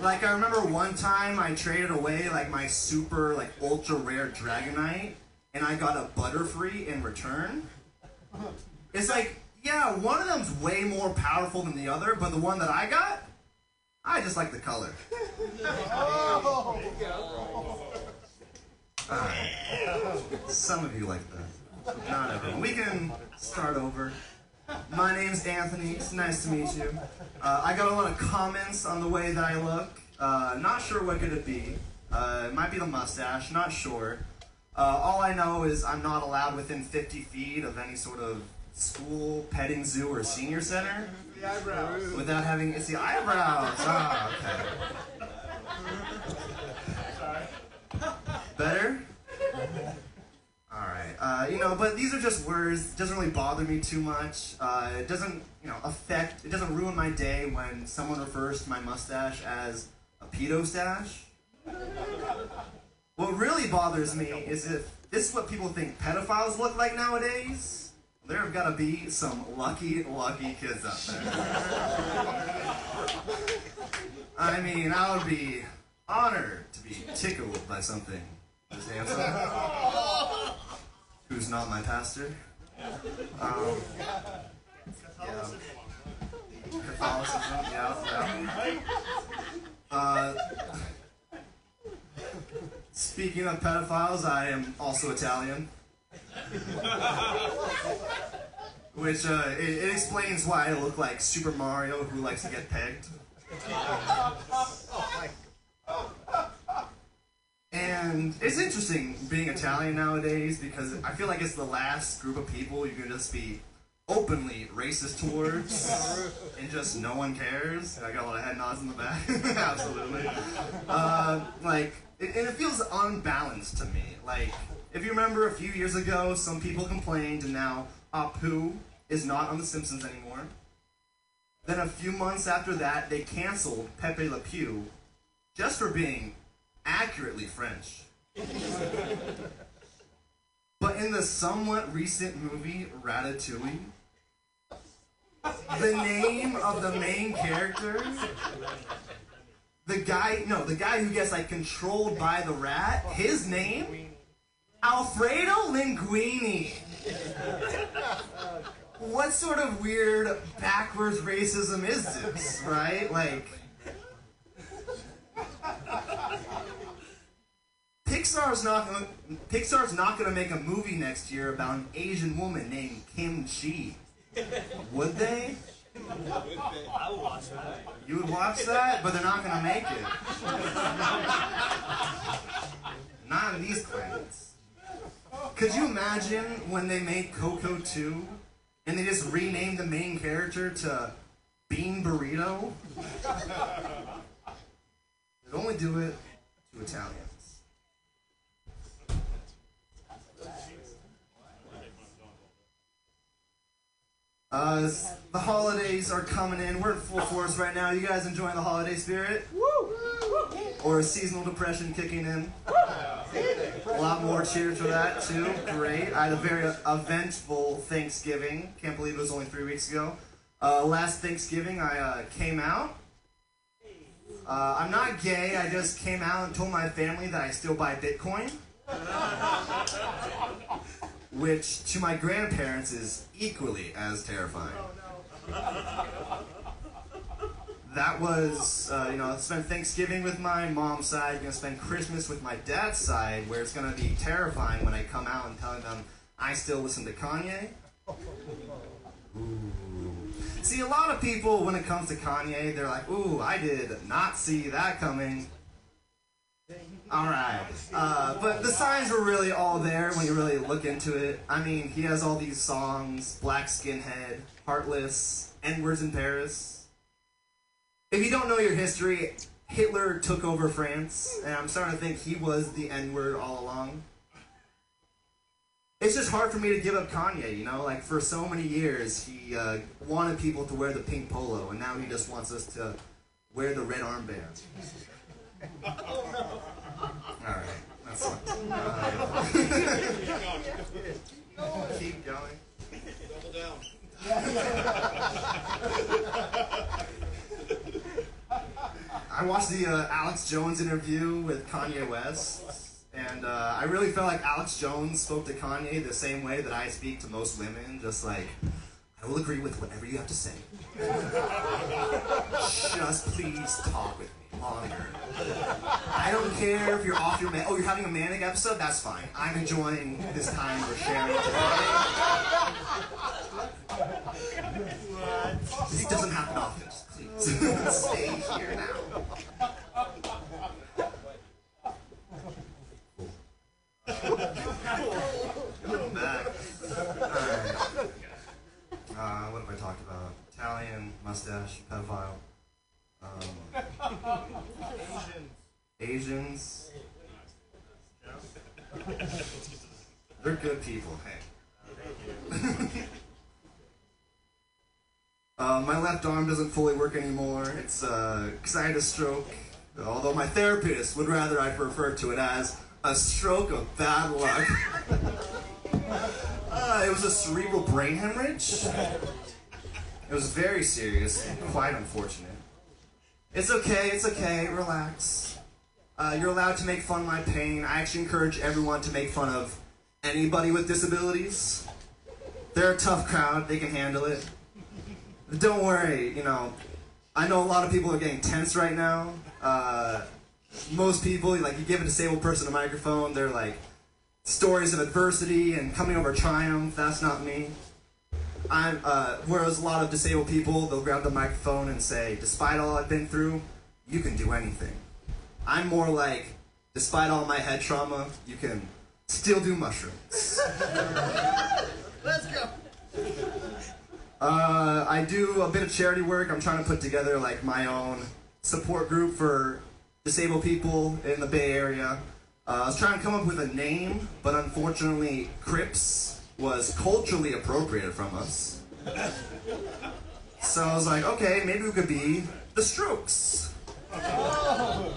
Like I remember one time I traded away like my super like ultra rare Dragonite, and I got a Butterfree in return. It's like yeah, one of them's way more powerful than the other, but the one that I got, I just like the color. Oh, Alright. Some of you like that. Not everyone. We can start over. My name's Anthony. It's nice to meet you. Uh, I got a lot of comments on the way that I look. Uh, not sure what could it be. Uh, it might be the mustache. Not sure. Uh, all I know is I'm not allowed within 50 feet of any sort of school, petting zoo, or senior center The eyebrows. without having it's the eyebrows. Ah, okay. Sorry. Better? Alright. Uh, you know, but these are just words. It doesn't really bother me too much. Uh, it doesn't, you know, affect, it doesn't ruin my day when someone refers to my mustache as a pedo stash. what really bothers me is if this is what people think pedophiles look like nowadays. There have got to be some lucky, lucky kids out there. I mean, I would be honored to be tickled by something this handsome, who's not my pastor. Um, yeah. Catholicism, yeah, yeah. Uh, speaking of pedophiles, I am also Italian. Which, uh, it, it explains why I look like Super Mario who likes to get pegged. And it's interesting being Italian nowadays because I feel like it's the last group of people you can just be openly racist towards and just no one cares. I got a lot of head nods in the back. Absolutely. Uh, like, it, and it feels unbalanced to me. Like, if you remember a few years ago, some people complained and now Apu is not on The Simpsons anymore. Then a few months after that, they canceled Pepe Le Pew just for being accurately French. but in the somewhat recent movie Ratatouille, the name of the main character, the guy, no, the guy who gets like controlled by the rat, his name, Alfredo Linguini. What sort of weird backwards racism is this, right? Like, Pixar's not gonna, Pixar's not gonna make a movie next year about an Asian woman named Kim Chi. Would they? I would watch that. You would watch that, but they're not gonna make it. Not in these climates. Could you imagine when they made Coco 2 and they just renamed the main character to Bean Burrito? They'd only do it to Italians. Uh, the holidays are coming in. We're in full force right now. You guys enjoying the holiday spirit? Or is seasonal depression kicking in? A lot more cheers for that too. Great. I had a very eventful Thanksgiving. Can't believe it was only three weeks ago. Uh, last Thanksgiving, I uh, came out. Uh, I'm not gay. I just came out and told my family that I still buy Bitcoin. Which to my grandparents is equally as terrifying. That was, uh, you know, I spent Thanksgiving with my mom's side, gonna spend Christmas with my dad's side, where it's gonna be terrifying when I come out and telling them I still listen to Kanye. Ooh. See, a lot of people, when it comes to Kanye, they're like, ooh, I did not see that coming. Alright. Uh, but the signs were really all there when you really look into it. I mean, he has all these songs Black Skinhead, Heartless, N Words in Paris. If you don't know your history, Hitler took over France, and I'm starting to think he was the N word all along. It's just hard for me to give up Kanye, you know? Like, for so many years, he uh, wanted people to wear the pink polo, and now he just wants us to wear the red armband. That's fine. Uh, keep going. Double down. I watched the uh, Alex Jones interview with Kanye West, and uh, I really felt like Alex Jones spoke to Kanye the same way that I speak to most women, just like, I will agree with whatever you have to say. Just please talk with me longer. I don't care if you're off your man. Oh, you're having a manic episode? That's fine. I'm enjoying this time we're sharing today. It doesn't happen often. Please stay here now. Uh, what have I talked about? Italian, mustache, pedophile. Um, Asians. They're good people, hey. uh, my left arm doesn't fully work anymore. It's because I had a stroke. Although my therapist would rather I refer to it as a stroke of bad luck. Uh, it was a cerebral brain hemorrhage. It was very serious and quite unfortunate. It's okay, it's okay, relax. Uh, you're allowed to make fun of my pain. I actually encourage everyone to make fun of anybody with disabilities. They're a tough crowd, they can handle it. But don't worry, you know, I know a lot of people are getting tense right now. Uh, most people, like, you give a disabled person a microphone, they're like, stories of adversity and coming over triumph. That's not me. I'm, uh, whereas a lot of disabled people, they'll grab the microphone and say, despite all I've been through, you can do anything. I'm more like, despite all my head trauma, you can still do mushrooms. Let's go. Uh, I do a bit of charity work. I'm trying to put together like my own support group for disabled people in the Bay Area. Uh, I was trying to come up with a name, but unfortunately, Crips was culturally appropriated from us. So I was like, okay, maybe we could be the Strokes. No,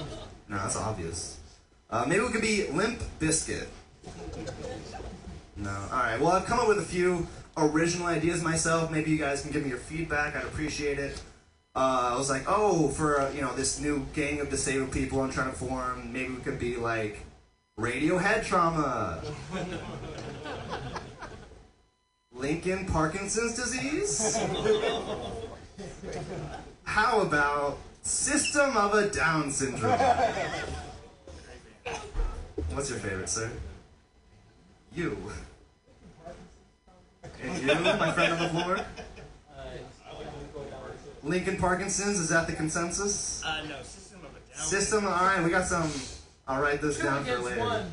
that's obvious. Uh, maybe we could be Limp Bizkit. No. All right. Well, I've come up with a few original ideas myself. Maybe you guys can give me your feedback. I'd appreciate it. Uh, I was like, oh, for uh, you know this new gang of disabled people I'm trying to form, maybe we could be like Radiohead trauma, Lincoln Parkinson's disease. How about System of a Down syndrome? What's your favorite, sir? You. And you, my friend on the floor? Lincoln Parkinson's, is that the consensus? Uh, no, System of a Down. System, alright, we got some. I'll write this down for later.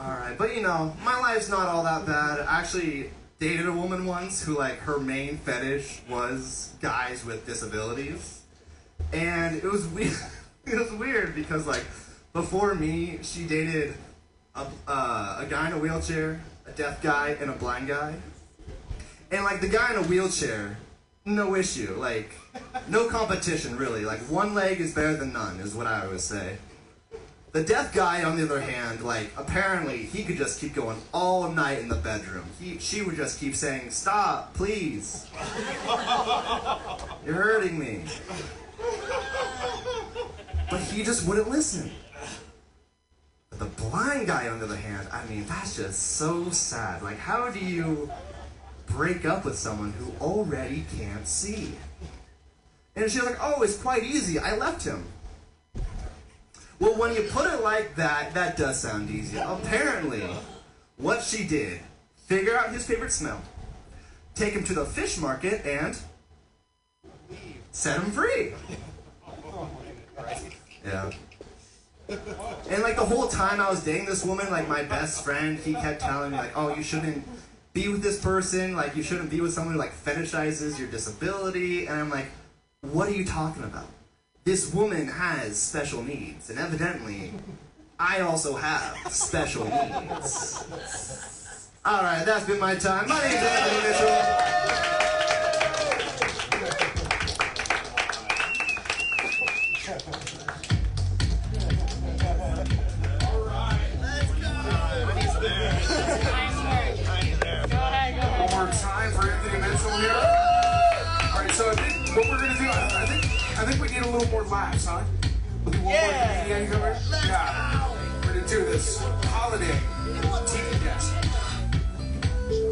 Alright, but you know, my life's not all that bad. I actually dated a woman once who, like, her main fetish was guys with disabilities. And it was weird. it was weird because, like, before me, she dated a, uh, a guy in a wheelchair, a deaf guy, and a blind guy. And like the guy in a wheelchair, no issue. Like, no competition really. Like one leg is better than none, is what I always say. The deaf guy, on the other hand, like apparently he could just keep going all night in the bedroom. He, she would just keep saying, "Stop, please. You're hurting me." But he just wouldn't listen. But the blind guy, on the other hand, I mean, that's just so sad. Like, how do you break up with someone who already can't see? And she was like, oh, it's quite easy. I left him. Well, when you put it like that, that does sound easy. Apparently, what she did, figure out his favorite smell, take him to the fish market, and set him free. Yeah. And like the whole time I was dating this woman, like my best friend, he kept telling me like, "Oh, you shouldn't be with this person. Like, you shouldn't be with someone who like fetishizes your disability." And I'm like, "What are you talking about? This woman has special needs, and evidently, I also have special needs." All right, that's been my time. My name's Anthony Mitchell. Do one more comedian here. Yeah, we're gonna do this holiday guest.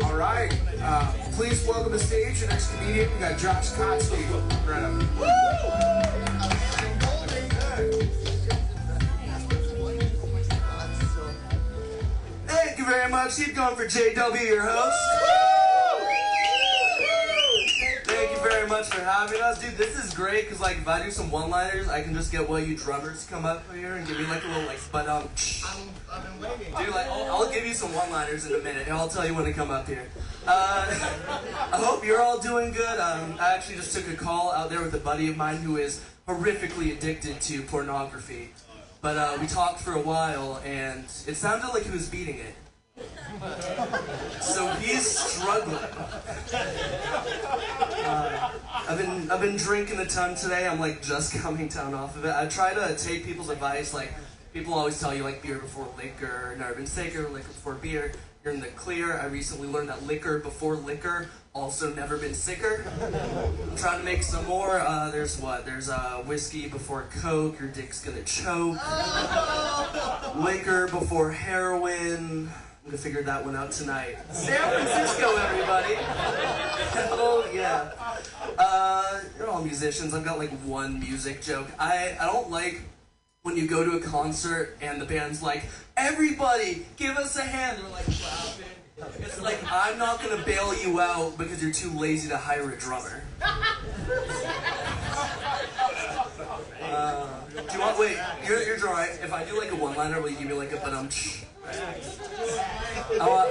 All right, uh, please welcome to stage the next comedian. We got Josh Kotsky. Right up. Thank you very much. Keep going for JW, your host. Much for having us, dude. This is great because, like, if I do some one-liners, I can just get one of you drummers to come up here and give me like a little like spud um. I've been waiting. Dude, like, I'll, I'll give you some one-liners in a minute, and I'll tell you when to come up here. Uh, I hope you're all doing good. Um, I actually just took a call out there with a buddy of mine who is horrifically addicted to pornography. But uh, we talked for a while, and it sounded like he was beating it. So he's struggling. Uh, I've been I've been drinking a ton today. I'm like just coming down off of it. I try to take people's advice. Like people always tell you like beer before liquor, never been sicker, liquor before beer. You're in the clear. I recently learned that liquor before liquor, also never been sicker. I'm trying to make some more. Uh, there's what? There's uh, whiskey before coke. Your dick's gonna choke. Liquor before heroin. Gonna figure that one out tonight. San Francisco, everybody. oh yeah. Uh, you're all musicians. I've got like one music joke. I I don't like when you go to a concert and the band's like, everybody, give us a hand. They're like clapping. It's like I'm not gonna bail you out because you're too lazy to hire a drummer. Uh, do you want? Wait, you're you're drawing. If I do like a one-liner, will you give me like a but um? I want.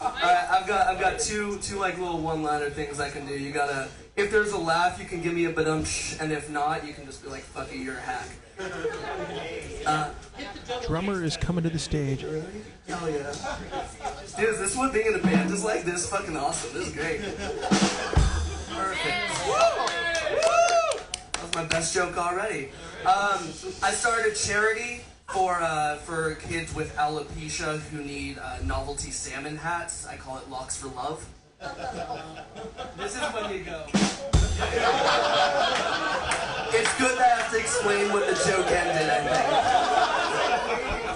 Alright, I've got I've got two two like little one-liner things I can do. You gotta if there's a laugh, you can give me a but um, and if not, you can just be like fuck you, you're a hack. Uh, Drummer is coming to the stage. Hell yeah. Dude, is this what being in a band is like? This is fucking awesome. This is great. Perfect. That was my best joke already. Um, I started a charity for uh, for kids with alopecia who need uh, novelty salmon hats. I call it Locks for Love. This is when you go. It's good that I have to explain what the joke ended, I think.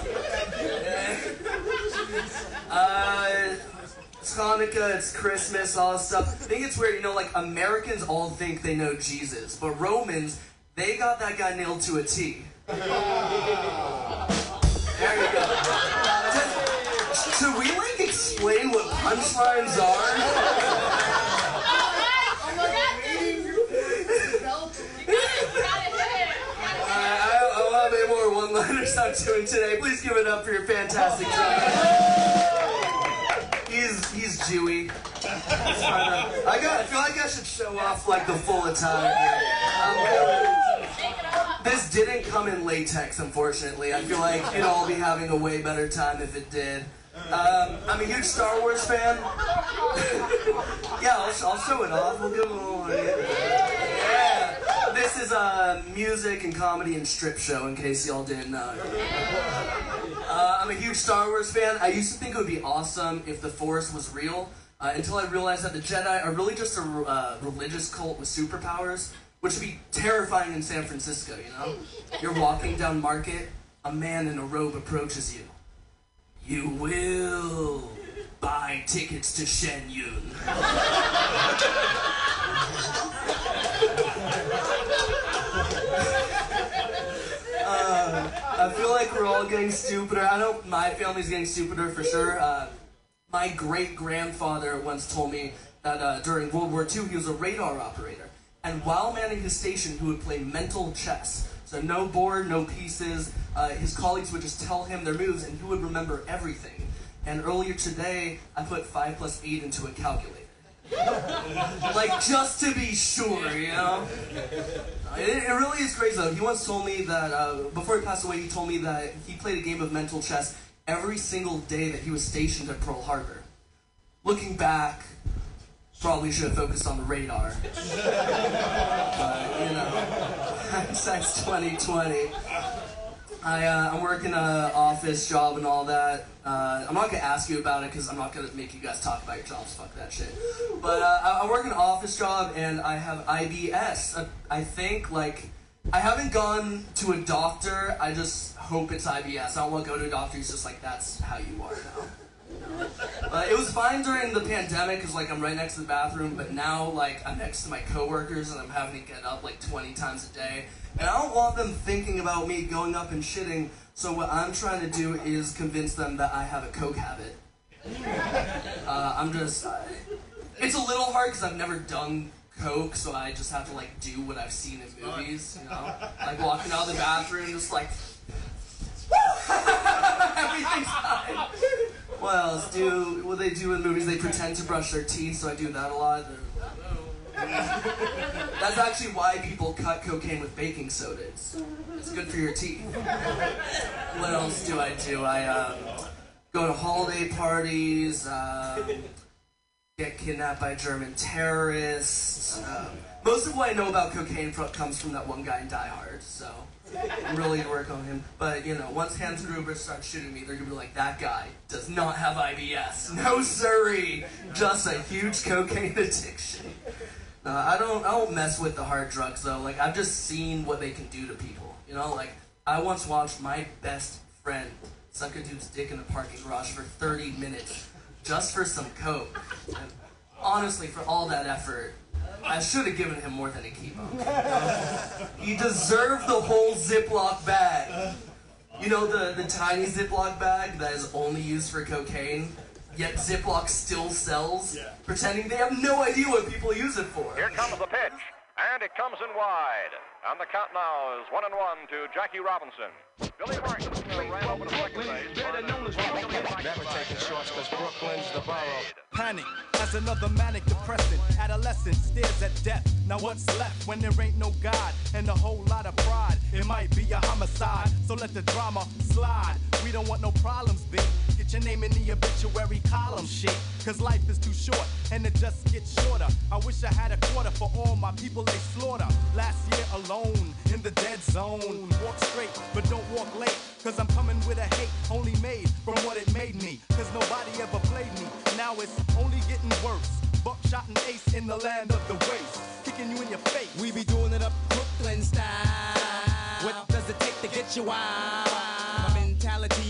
Uh, it's Hanukkah, it's Christmas, all this stuff. I think it's weird, you know, like Americans all think they know Jesus, but Romans, they got that guy nailed to a T. There you Should we like explain what punchlines are? More one-liners I'm doing today. Please give it up for your fantastic drummer. He's he's Jewy. He's trying to- I got. I feel like I should show off like the full attire. Um, this didn't come in latex, unfortunately. I feel like you'd all be having a way better time if it did. Um, I'm a huge Star Wars fan. yeah, I'll, I'll show it off. We'll give it a little. Yeah. This is a music and comedy and strip show, in case y'all didn't know. Uh, I'm a huge Star Wars fan. I used to think it would be awesome if the Force was real, uh, until I realized that the Jedi are really just a uh, religious cult with superpowers, which would be terrifying in San Francisco, you know? You're walking down Market, a man in a robe approaches you. You will buy tickets to Shen Yun. Uh, I feel like we're all getting stupider. I know my family's getting stupider for sure. Uh, my great grandfather once told me that uh, during World War II he was a radar operator, and while manning his station, he would play mental chess. So no board, no pieces. Uh, his colleagues would just tell him their moves, and he would remember everything. And earlier today, I put five plus eight into a calculator. like just to be sure, you know. It, it really is crazy though. He once told me that uh, before he passed away, he told me that he played a game of mental chess every single day that he was stationed at Pearl Harbor. Looking back, probably should have focused on the radar. but you know, hindsight's twenty twenty. I, uh, I'm working an office job and all that. Uh, I'm not gonna ask you about it because I'm not gonna make you guys talk about your jobs. Fuck that shit. But uh, I, I work an office job and I have IBS. Uh, I think like I haven't gone to a doctor. I just hope it's IBS. I don't want to go to a doctor. He's just like that's how you are now. Uh, it was fine during the pandemic because like I'm right next to the bathroom, but now like I'm next to my coworkers and I'm having to get up like 20 times a day, and I don't want them thinking about me going up and shitting. So what I'm trying to do is convince them that I have a coke habit. Uh, I'm just. I, it's a little hard because I've never done coke, so I just have to like do what I've seen in movies. You know, like walking out of the bathroom, just like. Everything's fine. What else? Do what they do in movies? They pretend to brush their teeth, so I do that a lot. That's actually why people cut cocaine with baking soda. It's, it's good for your teeth. What else do I do? I um, go to holiday parties, um, get kidnapped by German terrorists. Um, most of what I know about cocaine comes from that one guy in Die Hard, so really work on him. But you know, once Hans Gruber starts shooting me, they're gonna be like, that guy does not have IBS. No siree, just a huge cocaine addiction. No, I don't. I don't mess with the hard drugs though. Like I've just seen what they can do to people. You know, like I once watched my best friend suck a dude's dick in a parking garage for 30 minutes just for some coke. And honestly, for all that effort, I should have given him more than a chemo. he deserved the whole Ziploc bag. You know the the tiny Ziploc bag that is only used for cocaine. Yet Ziploc still sells, pretending they have no idea what people use it for. Here comes the pitch, and it comes in wide. And the count now is one and one to Jackie Robinson. Billy Martin uh, ran over to second base. Never taking shorts because Brooklyn's the borough. Panic as another manic depressant. Adolescent stares at death. Now what's left when there ain't no God and a whole lot of pride? It might be a homicide, so let the drama slide. We don't want no problems, big. Get your name in the obituary column, shit. Cause life is too short and it just gets shorter. I wish I had a quarter for all my people they slaughter. Last year alone in the dead zone. Walk straight, but don't walk late. Cause I'm coming with a hate only made from what it made me. Cause nobody ever played me. Now it's only getting worse. Buckshot and ace in the land of the waste. Kicking you in your face. We be doing it up Brooklyn style. What does it take to get you out?